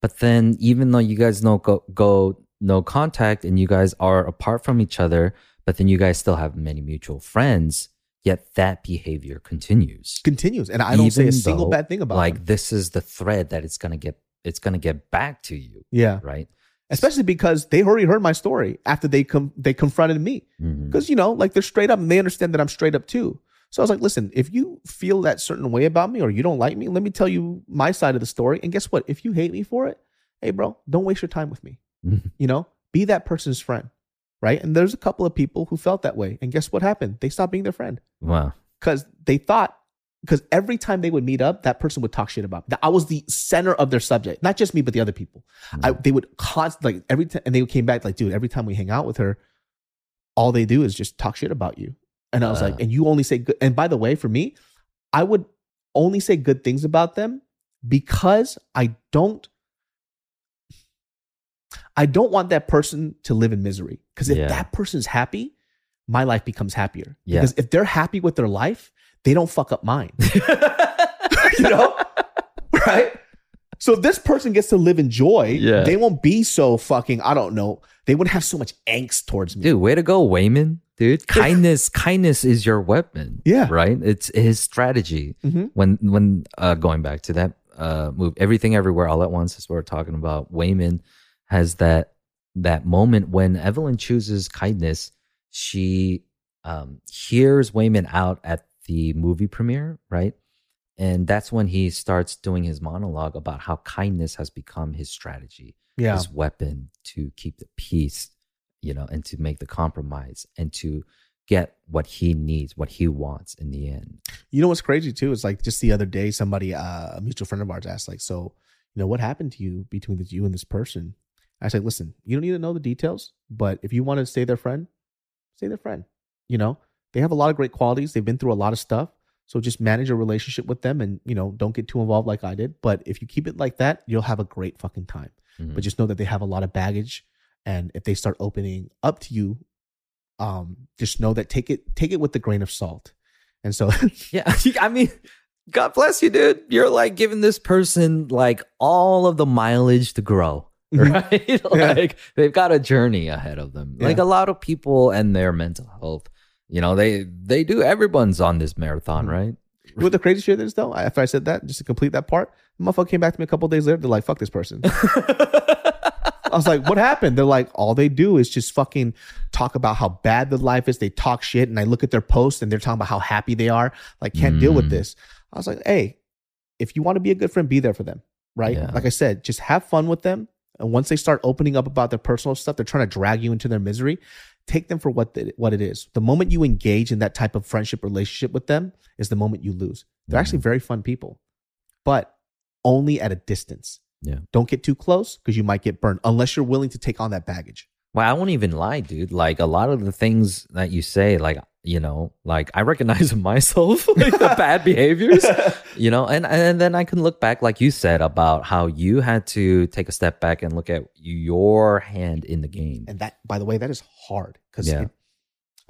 but then even though you guys no go go no contact and you guys are apart from each other, but then you guys still have many mutual friends, yet that behavior continues. Continues, and I don't say a single though, bad thing about like them. this is the thread that it's gonna get it's gonna get back to you Yeah, right? especially because they already heard my story after they come they confronted me. Because you know like they're straight up and they understand that i'm straight up too. So i was like listen if you feel that certain way about me or you don't like me let me tell you my side of the story. And guess what? If you hate me for it hey bro don't waste your time with me. Mhm. you know? Be that person's friend right? And there's a couple of people who felt that way. And guess what happened? They stopped being their friend. Wow. because they thought because every time they would meet up, that person would talk shit about me. I was the center of their subject, not just me, but the other people. I, they would constantly like every time, and they came back like, dude, every time we hang out with her, all they do is just talk shit about you. And I was Uh. like, and you only say good. And by the way, for me, I would only say good things about them because I don't. I don't want that person to live in misery. Because if Yeah. that person's happy, my life becomes happier. Yeah. Because if they're happy with their life, they don't fuck up mine. you know? right? So if this person gets to live in joy, Yeah. they won't be so fucking, I don't know, they wouldn't have so much angst towards me. Dude, way to go, Waymond. Dude, kindness, kindness is your weapon. Yeah. Right? It's his strategy. Mhm. When when uh going back to that uh move, everything everywhere all at once is what we're talking about. Waymond has that that moment when Evelyn chooses kindness, she um hears Waymond out at the movie premiere, right? And that's when he starts doing his monologue about how kindness has become his strategy Yeah. his weapon to keep the peace, you know, and to make the compromise and to get what he needs, what he wants in the end. You know what's crazy too? It's like just the other day, somebody, uh, a mutual friend of ours asked, like, so, you know, what happened to you between the, you and this person? I said, listen, you don't need to know the details, but if you want to stay their friend, stay their friend. You know, they have a lot of great qualities. They've been through a lot of stuff. So just manage your relationship with them and, you know, don't get too involved like I did. But if you keep it like that, you'll have a great fucking time. Mhm. But just know that they have a lot of baggage. And if they start opening up to you, um, just know that take it, take it with a grain of salt. And so yeah, I mean, God bless you, dude. You're like giving this person like all of the mileage to grow, Mhm. right? like they've got a journey ahead of them. Like a lot of people and their mental health, you know, they they do. Everyone's on this marathon, Mhm. right? You know what the crazy shit is though? After I said that, just to complete that part, the motherfucker came back to me a couple days later. They're like, "Fuck this person." I was like, "What happened?" They're like, "All they do is just fucking talk about how bad the life is. They talk shit, and I look at their posts, and they're talking about how happy they are. Like, can't deal with Mm. this." I was like, "Hey, if you want to be a good friend, be there for them, right? Yeah. Like I said, just have fun with them. And once they start opening up about their personal stuff, they're trying to drag you into their misery. Take them for what the, what it is. The moment you engage in that type of friendship relationship with them is the moment you lose. They're actually mm-hmm. very fun people, but only at a distance. Yeah. Don't get too close because you might get burned unless you're willing to take on that baggage. Well, I won't even lie, dude. Like a lot of the things that you say, like you know, like I recognize myself like the bad behaviors, you know, and and then I can look back, like you said, about how you had to take a step back and look at your hand in the game. And that, by the way, that is hard because Yeah.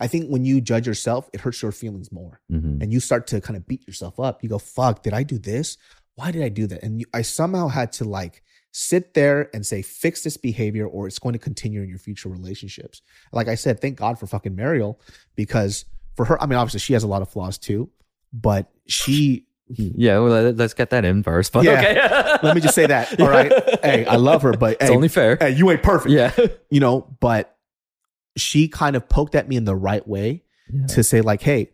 I think when you judge yourself, it hurts your feelings more. Mhm. and you start to kind of beat yourself up. You go, fuck, did I do this? Why did I do that? And you, I somehow had to like sit there and say, fix this behavior or it's going to continue in your future relationships. Like I said, thank God for fucking Mariel because for her, I mean, obviously she has a lot of flaws too, but she, Yeah, well, let- let's get that in first. But Yeah. okay, let me just say that. All right. Hey, I love her, but it's hey, only fair. hey, you ain't perfect. yeah, You know, but she kind of poked at me in the right way Yeah. to say, like, hey,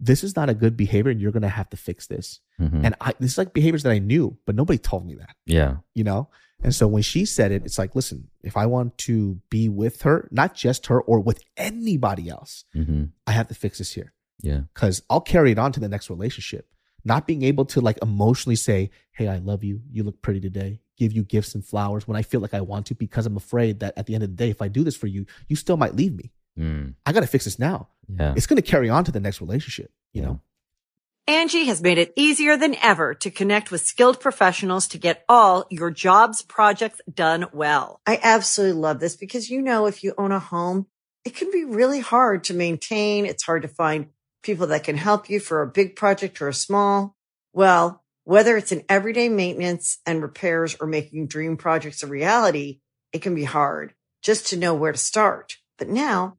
this is not a good behavior and you're going to have to fix this. Mhm. And I, this is like behaviors that I knew, but nobody told me that, yeah, you know? And so when she said it, it's like, listen, if I want to be with her, not just her or with anybody else, hmm I have to fix this here yeah, because I'll carry it on to the next relationship. Not being able to like emotionally say, hey, I love you. You look pretty today. Give you gifts and flowers when I feel like I want to because I'm afraid that at the end of the day, if I do this for you, you still might leave me. Mm, I got to fix this now. Yeah. It's going to carry on to the next relationship, you Yeah. know? Angi has made it easier than ever to connect with skilled professionals to get all your jobs projects done well. I absolutely love this because, you know, if you own a home, it can be really hard to maintain. It's hard to find people that can help you for a big project or a small. Well, whether it's in everyday maintenance and repairs or making dream projects a reality, it can be hard just to know where to start. But now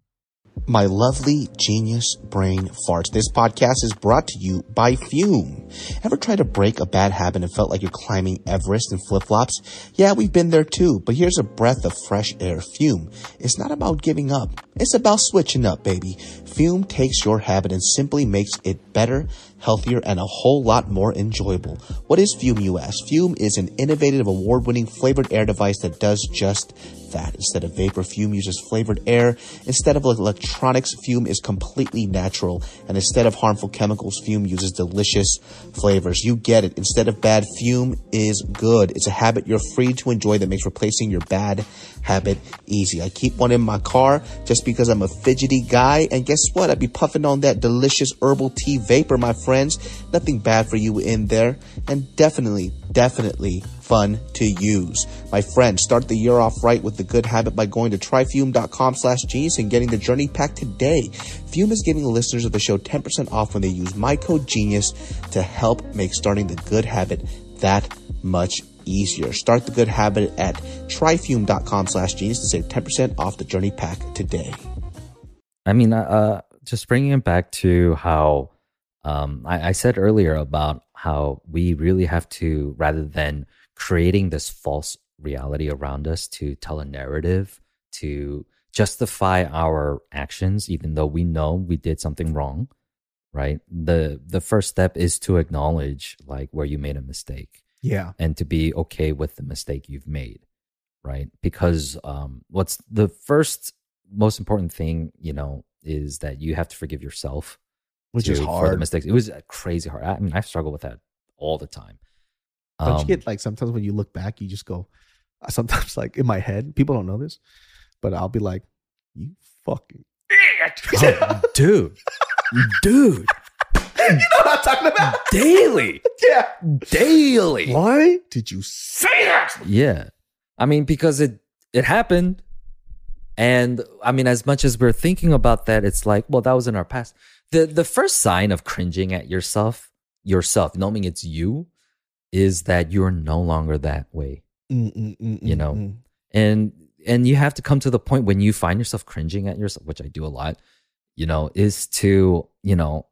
My lovely genius brain farts. This podcast is brought to you by Fume. Ever tried to break a bad habit and felt like you're climbing Everest in flip flops? Yeah, we've been there too, but here's a breath of fresh air. Fume. It's not about giving up. It's about switching up, baby. Fume takes your habit and simply makes it better, healthier, and a whole lot more enjoyable. What is Fume, you ask? Fume is an innovative, award winning flavored air device that does just that. Instead of vapor, Fume uses flavored air. Instead of electronics, Fume is completely natural. And instead of harmful chemicals, Fume uses delicious flavors. You get it. Instead of bad, Fume is good. It's a habit you're free to enjoy that makes replacing your bad habit easy. I keep one in my car just because I'm a fidgety guy. And guess what? I'd be puffing on that delicious herbal tea vapor, my friends. Nothing bad for you in there. And definitely, definitely fun to use. My friends, start the year off right with the good habit by going to tryfume.com slash genius and getting the journey pack today. Fume is giving listeners of the show 10% off when they use my code genius to help make starting the good habit that much easier. Start the good habit at tryfume.com slash genius to save 10% off the journey pack today. I mean, uh, just bringing it back to how um, I, I said earlier about how we really have to, rather than creating this false reality around us to tell a narrative, to justify our actions, even though we know we did something wrong, right? The the first step is to acknowledge like where you made a mistake Yeah. and to be okay with the mistake you've made right because um what's the first most important thing you know is that you have to forgive yourself Which is hard. for the mistakes it was crazy hard i mean i struggle with that all the time Don't you Um, get like sometimes when you look back, you just go, sometimes like in my head, people don't know this, but I'll be like, you fucking idiot. oh, dude dude you know what I'm talking about? daily Yeah. daily Why did you say that? Yeah. I mean, because it it happened. And I mean, as much as we're thinking about that, it's like, well, that was in our past. The the first sign of cringing at yourself, yourself, knowing it's you, is that you're no longer that way. Mm, You know, And and you have to come to the point when you find yourself cringing at yourself, which I do a lot, you know, is to, you know,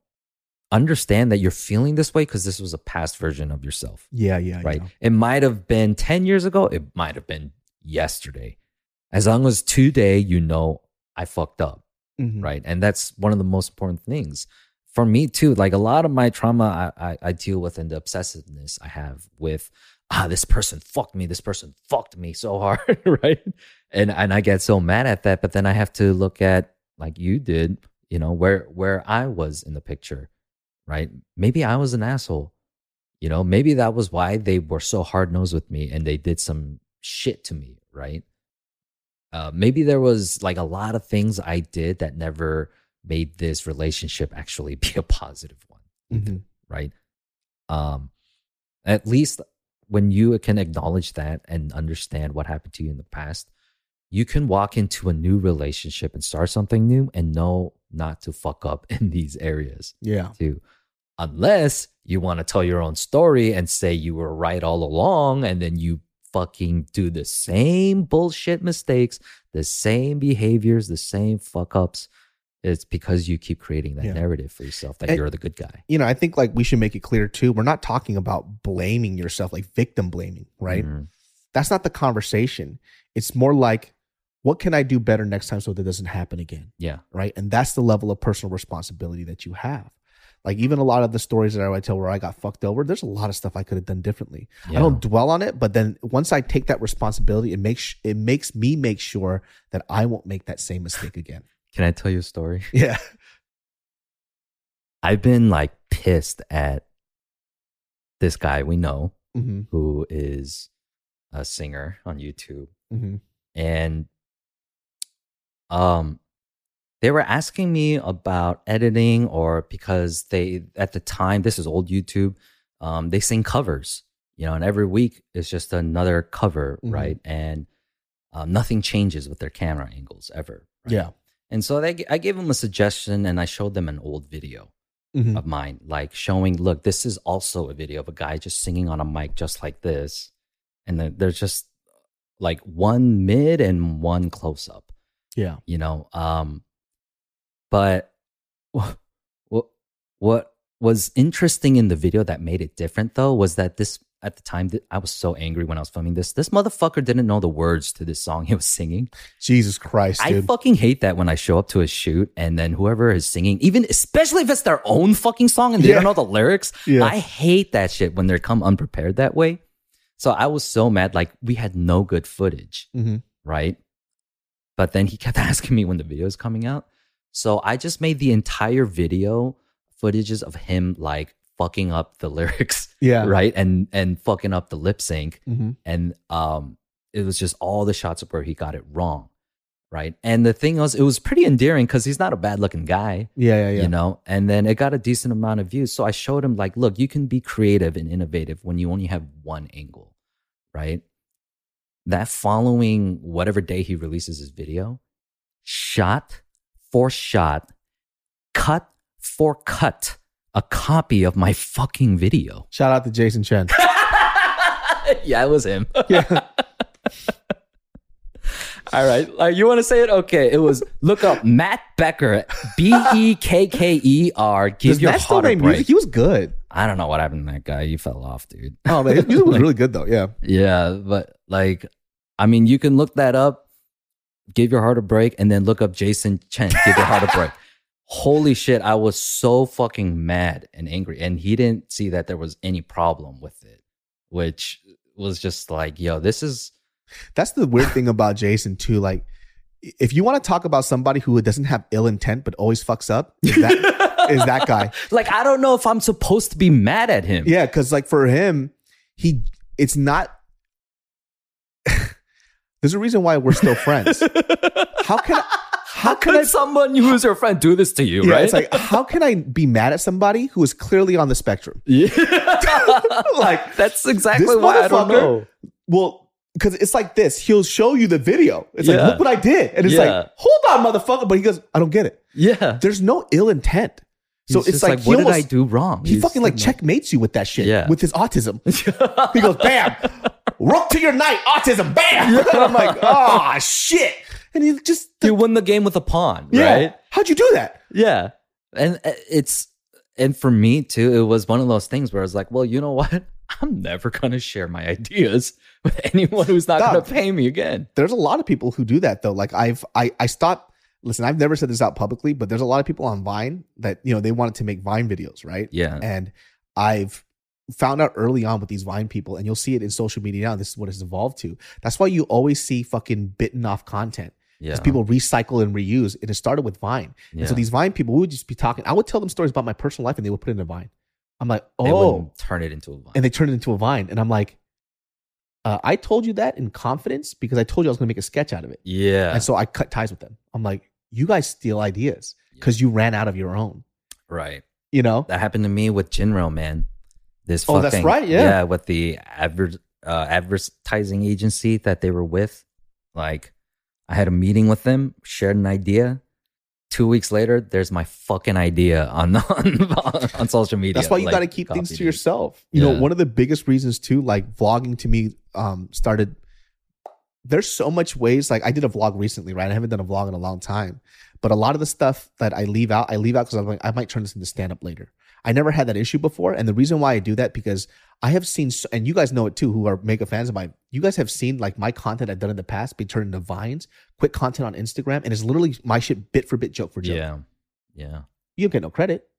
understand that you're feeling this way because this was a past version of yourself Yeah, yeah, right? yeah. It might have been 10 years ago. It might have been yesterday. As long as today you know I fucked up, Mhm. right? And that's one of the most important things for me too. Like a lot of my trauma I, I, I deal with and the obsessiveness I have with ah this person fucked me, this person fucked me so hard, right? And and I get so mad at that, but then I have to look at like you did, you know, where where I was in the picture, right? Maybe I was an asshole. You know, maybe that was why they were so hard nosed with me and they did some shit to me, right? Uh, maybe there was like a lot of things I did that never made this relationship actually be a positive one, Mhm. right? Um, at least when you can acknowledge that and understand what happened to you in the past, you can walk into a new relationship and start something new and know not to fuck up in these areas Yeah. too. Unless you want to tell your own story and say you were right all along and then you fucking do the same bullshit mistakes, the same behaviors, the same fuck ups. It's because you keep creating that Yeah. narrative for yourself that And- you're the good guy. You know, I think like we should make it clear too. We're not talking about blaming yourself, like victim blaming, right? Mhm. That's not the conversation. It's more like, what can I do better next time so that doesn't happen again? Yeah. right? And that's the level of personal responsibility that you have. Like even a lot of the stories that I would tell where I got fucked over, there's a lot of stuff I could have done differently. I don't dwell on it, but then once I take that responsibility, it makes it makes me make sure that I won't make that same mistake again. Can I tell you a story? Yeah. I've been like pissed at this guy we know hmm who is a singer on YouTube, Mm-hmm. and um, they were asking me about editing, or because they at the time this is old YouTube, um, they sing covers, you know, and every week is just another cover, Mhm. right? And um, nothing changes with their camera angles ever. right? Yeah. And so they, I gave them a suggestion, and I showed them an old video Mhm. of mine, like showing, look, this is also a video of a guy just singing on a mic just like this. And then there's just like one mid and one close up, Yeah. you know? Um, but what, what was interesting in the video that made it different though was that this, at the time, I was so angry when I was filming this. This motherfucker didn't know the words to this song he was singing. Jesus Christ, I fucking hate that when I show up to a shoot and then whoever is singing, even especially if it's their own fucking song and they Yeah. don't know the lyrics, Yeah. I hate that shit when they come unprepared that way. So I was so mad. Like we had no good footage, Mhm. right? But then he kept asking me when the video is coming out. So I just made the entire video footages of him like fucking up the lyrics, Yeah. right, and and fucking up the lip sync Mhm. and um it was just all the shots of where he got it wrong right and the thing was it was pretty endearing because he's not a bad looking guy Yeah, yeah, yeah. you know and then it got a decent amount of views so i showed him like look you can be creative and innovative when you only have one angle right that following whatever day he releases his video shot for shot cut for cut a copy of my fucking video Shout out to Jason Chen. yeah, it was him. Yeah. All right. Like you want to say it? Okay. It was look up Matt Bekker, B E K K E R. Give Does your Matt still heart a make break. music? He was good. I don't know what happened to that guy. You fell off, dude. Oh man, his music was really good though. Yeah. Yeah, but like, I mean, you can look that up. Give your heart a break, and then look up Jason Chen. Give your heart a break. Holy shit! I was so fucking mad and angry, and he didn't see that there was any problem with it, which was just like, yo, this is That's the weird thing about Jason too. Like, if you want to talk about somebody who doesn't have ill intent but always fucks up, is that, is that guy? like I don't know if I'm supposed to be mad at him. Yeah, because like for him, he it's not. There's a reason why we're still friends. How can I, how Could I? someone who's your friend do this to you, Yeah, right? it's like how can I be mad at somebody who is clearly on the spectrum? like that's exactly why I don't know. Well, because it's like this. He'll show you the video. It's Yeah. like, look what I did. And it's Yeah. like, hold on, motherfucker. But he goes, I don't get it. Yeah. There's no ill intent. So He's it's like, like, what did I do wrong? He He's fucking like checkmates you with that shit. Yeah. With his autism. he goes, bam, rook to your knight, autism, bam. And I'm like, oh shit. And he just You win the game with a pawn, yeah. right? How'd you do that? Yeah. And uh, it's and for me too, it was one of those things where I was like, well, you know what? I'm never gonna share my ideas with anyone who's not Dog. gonna pay me again. There's a lot of people who do that though. Like I've I I stopped listen, I've never said this out publicly, but there's a lot of people on Vine that, you know, they wanted to make Vine videos, right? Yeah. And I've found out early on with these Vine people, and you'll see it in social media now. This is what it's evolved to. That's why you always see fucking bitten off content. Yeah. Because people recycle and reuse. And it started with Vine. And so these Vine people we would just be talking. I would tell them stories about my personal life and they would put it in a Vine. I'm like, oh. turn it into a vine. And they turn it into a Vine. And I'm like, uh, I told you that in confidence because I told you I was going to make a sketch out of it. yeah. And so I cut ties with them. I'm like, you guys steal ideas because you ran out of your own. right. You know? That happened to me with Jinro, man. This Oh, that's right, yeah. Yeah, with the adver- uh, advertising agency that they were with. Like, I had a meeting with them, shared an idea. Two weeks later, there's my fucking idea on on, on social media. That's why you Like, got to keep things to yourself. You know, one of the biggest reasons too, like vlogging to me, um, started. There's so much ways. Like I did a vlog recently, right? I haven't done a vlog in a long time, but a lot of the stuff that I leave out, I leave out because I'm like, I might turn this into stand up later. I never had that issue before, and the reason why I do that because I have seen, and you guys know it too, who are mega fans of mine. You guys have seen like my content I've done in the past be turned into vines, quick content on Instagram, and it's literally my shit bit for bit, joke for joke. Yeah. Yeah. You don't get no credit,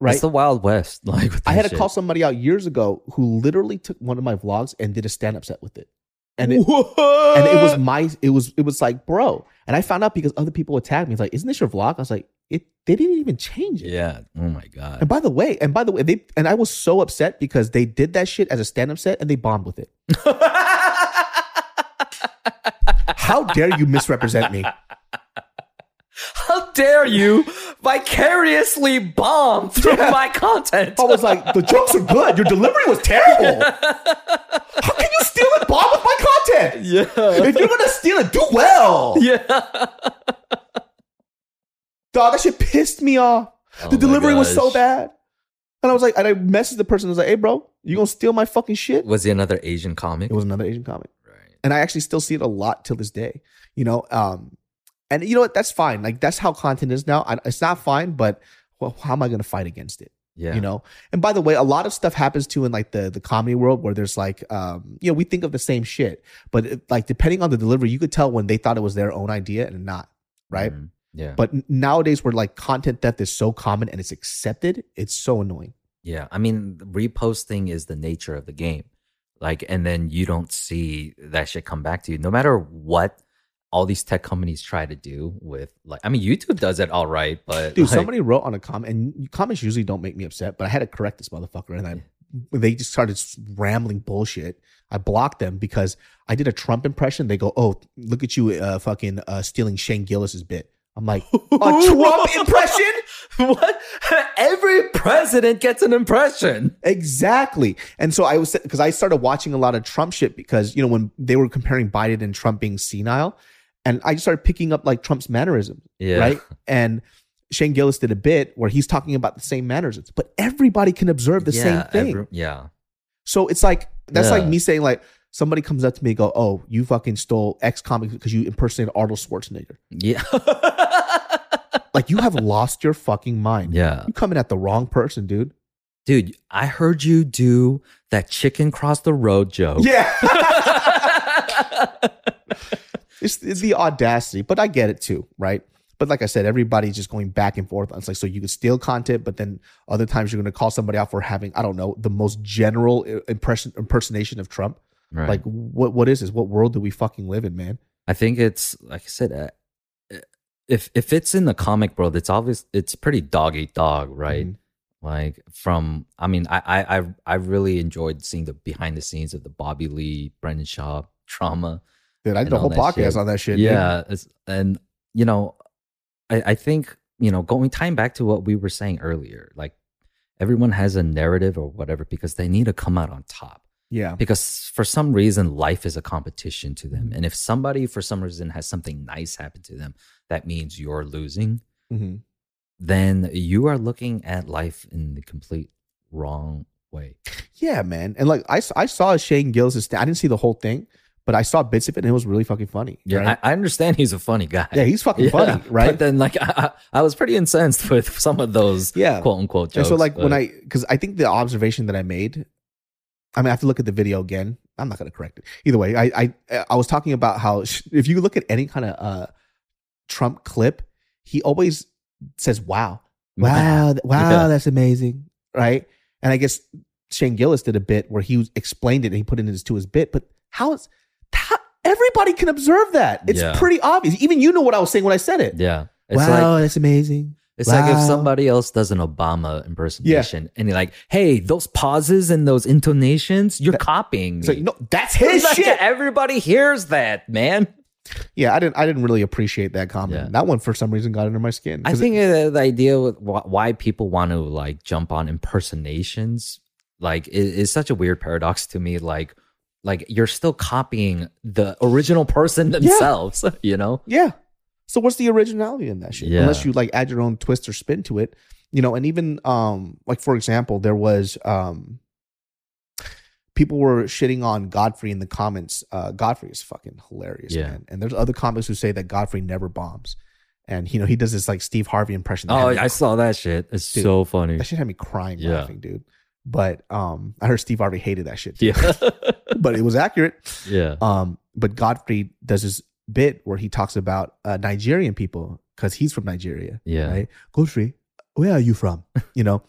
right? It's the Wild West. Like, with I had to call somebody out years ago who literally took one of my vlogs and did a stand up set with it. And it, and it was my it was it was like, bro. And I found out because other people would tag me. It's like, isn't this your vlog? I was like, it they didn't even change it. Yeah. Oh my God. And by the way, and by the way, they and I was so upset because they did that shit as a stand-up set and they bombed with it. How dare you misrepresent me? How dare you vicariously bomb through my content? I was like, the jokes are good. Your delivery was terrible. How can you steal and bomb with my content? Yeah. If you're gonna steal it, do well. Yeah. Dog, that shit pissed me off. Oh the delivery was so bad. And I was like, and I messaged the person. I was like, hey, bro, you gonna steal my fucking shit? Was he another Asian comic? It was another Asian comic. right. and I actually still see it a lot till this day. You know, um, and you know what? That's fine. Like that's how content is now. I, it's not fine, but well, how am I to fight against it? Yeah. You know. And by the way, a lot of stuff happens too in like the the comedy world where there's like, um, you know, we think of the same shit, but it, like depending on the delivery, you could tell when they thought it was their own idea and not, right? Mhm. Yeah. But nowadays, where like content theft is so common and it's accepted, it's so annoying. Yeah, I mean, reposting is the nature of the game. Like, and then you don't see that shit come back to you. No matter what all these tech companies try to do with, like, I mean, YouTube does it all right, but Dude, like, somebody wrote on a comment, and comments usually don't make me upset, but I had to correct this motherfucker, and I they just started rambling bullshit. I blocked them because I did a Trump impression. They go, "Oh, look at you, uh, fucking uh, stealing Shane Gillis's bit." I'm like, a Trump impression? what? Every president gets an impression. Exactly. And so I was because I started watching a lot of Trump shit because you know when they were comparing Biden and Trump being senile, and I just started picking up like Trump's mannerisms, Yeah. right? And Shane Gillis did a bit where he's talking about the same mannerisms, but everybody can observe the yeah, same thing. every- yeah. So it's like that's like me saying like somebody comes up to me and go, "Oh, you fucking stole X comic because you impersonated Arnold Schwarzenegger." Yeah. Like you have lost your fucking mind. yeah. You coming at the wrong person, dude. Dude, I heard you do that chicken cross the road joke. Yeah. it's, it's the audacity, but I get it too, right? But like I said, everybody's just going back and forth. It's like so you can steal content, but then other times you're going to call somebody out for having I don't know the most general impression impersonation of Trump. Right. Like what what is this? What world do we fucking live in, man? I think it's like I said, uh, if if it's in the comic world, it's obvious. It's pretty dog eat dog, right? Mhm. Like from, I mean, I I I I really enjoyed seeing the behind the scenes of the Bobby Lee, Brendan Schaub trauma. Dude, I did a whole podcast shit. on that shit. Yeah, it's, and you know, I I think you know going time back to what we were saying earlier, like everyone has a narrative or whatever because they need to come out on top yeah, because for some reason life is a competition to them and if somebody for some reason has something nice happen to them that means you're losing Mhm. then you are looking at life in the complete wrong way yeah, man. And like I, I saw Shane Gillis' I didn't see the whole thing, but I saw bits of it and it was really fucking funny. yeah right? I, I understand he's a funny guy yeah, he's fucking Yeah, funny, right? but then like I, I was pretty incensed with some of those Yeah. quote unquote And jokes so like when I because I think the observation that I made, I mean I have to look at the video again. I'm not gonna correct it. Either way, I I I was talking about how if you look at any kind of uh Trump clip, he always says wow. Wow, wow, Yeah. that's amazing. Right? And I guess Shane Gillis did a bit where he explained it and he put it into his bit, but how is how, everybody can observe that. It's Yeah. pretty obvious. Even you know what I was saying when I said it. yeah it's wow, like that's amazing. It's like if somebody else does an Obama impersonation and you're like, hey, those pauses and those intonations, you're copying It's me. like, no, that's his Like, shit. Everybody hears that, man. Yeah, I didn't. I didn't really appreciate that comment. Yeah. That one, for some reason, got under my skin. I think uh, the idea with why people want to like jump on impersonations, like, is, is such a weird paradox to me. Like, like you're still copying the original person themselves, you know? yeah. So what's the originality in that shit? Yeah. Unless you like add your own twist or spin to it, you know. And even um, like for example, there was um, people were shitting on Godfrey in the comments. Uh, Godfrey is fucking hilarious, Yeah. man. And there's other comics who say that Godfrey never bombs, and you know he does this like Steve Harvey impression. Oh, I saw that shit. It's Dude, so funny. That shit had me crying Yeah. laughing, dude. But um, I heard Steve Harvey hated that shit. too. Yeah. but it was accurate. yeah. Um, but Godfrey does this bit where he talks about uh, Nigerian people because he's from Nigeria. Yeah. Right? Godfrey, where are you from? you know,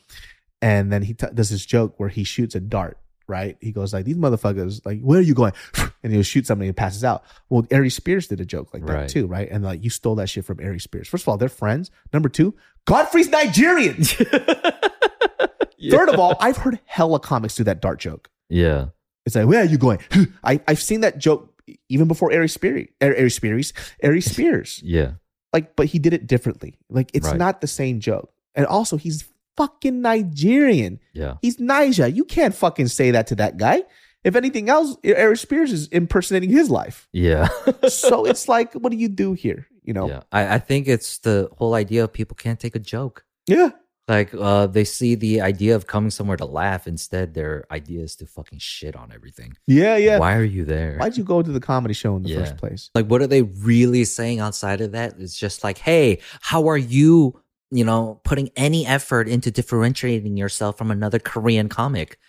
and then he t- does this joke where he shoots a dart. Right? He goes like, "These motherfuckers, like, where are you going?" And he'll shoot somebody and passes out. Well, Ari Spears did a joke like that Right. too, right? And like, you stole that shit from Ari Spears. First of all, they're friends. Number two, Godfrey's Nigerian. Third of all, I've heard hella comics do that dart joke. yeah. It's like, where are you going? I, I've seen that joke even before Ari Spears, Ari Spears, Ari Spears. Yeah. Like, but he did it differently. Like, it's Right. not the same joke. And also, he's fucking Nigerian. Yeah. He's Niger. You can't fucking say that to that guy. If anything else, Ari Spears is impersonating his life. Yeah. so it's like, what do you do here? You know? Yeah. I, I think it's the whole idea of people can't take a joke. Yeah. Like uh they see the idea of coming somewhere to laugh. Instead, their idea is to fucking shit on everything. Yeah. Yeah. Why are you there? Why'd you go to the comedy show in the Yeah. first place? Like what are they really saying outside of that? It's just like, hey, how are you, you know, putting any effort into differentiating yourself from another Korean comic?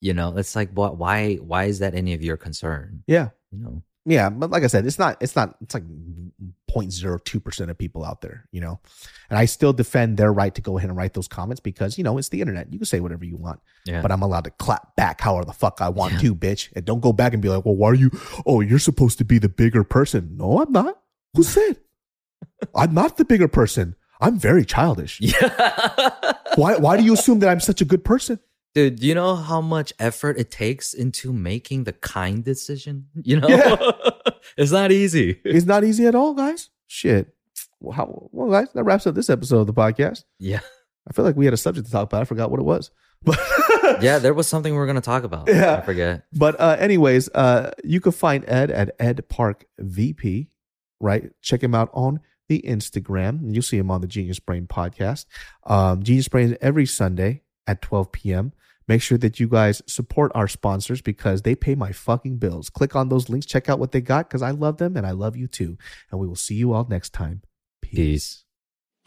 You know, it's like what why why is that any of your concern? Yeah. You know. Yeah, but like I said, it's not. It's not. It's like 0.02 percent of people out there, you know. And I still defend their right to go ahead and write those comments because you know it's the internet. You can say whatever you want, Yeah. but I'm allowed to clap back however the fuck I want to, bitch. And don't go back and be like, well, why are you? Oh, you're supposed to be the bigger person. No, I'm not. Who said? I'm not the bigger person. I'm very childish. Yeah. Why? Why do you assume that I'm such a good person? Dude, do you know how much effort it takes into making the kind decision? You know, Yeah. it's not easy. It's not easy at all, guys. Shit. Well, how, well, guys, that wraps up this episode of the podcast. Yeah. I feel like we had a subject to talk about. I forgot what it was. But Yeah, there was something we were going to talk about. Yeah. I forget. but uh, anyways, uh, you can find Ed at Ed Park VP, right? Check him out on the Instagram. You'll see him on the Genius Brain podcast. Um, Genius Brain every Sunday at 12 p.m. Make sure that you guys support our sponsors because they pay my fucking bills. Click on those links, check out what they got because I love them and I love you too. And we will see you all next time. Peace.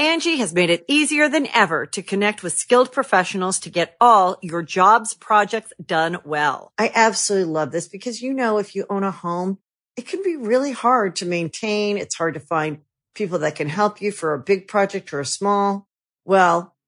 Angi has made it easier than ever to connect with skilled professionals to get all your jobs projects done well. I absolutely love this because, you know, if you own a home, it can be really hard to maintain. It's hard to find people that can help you for a big project or a small. Well,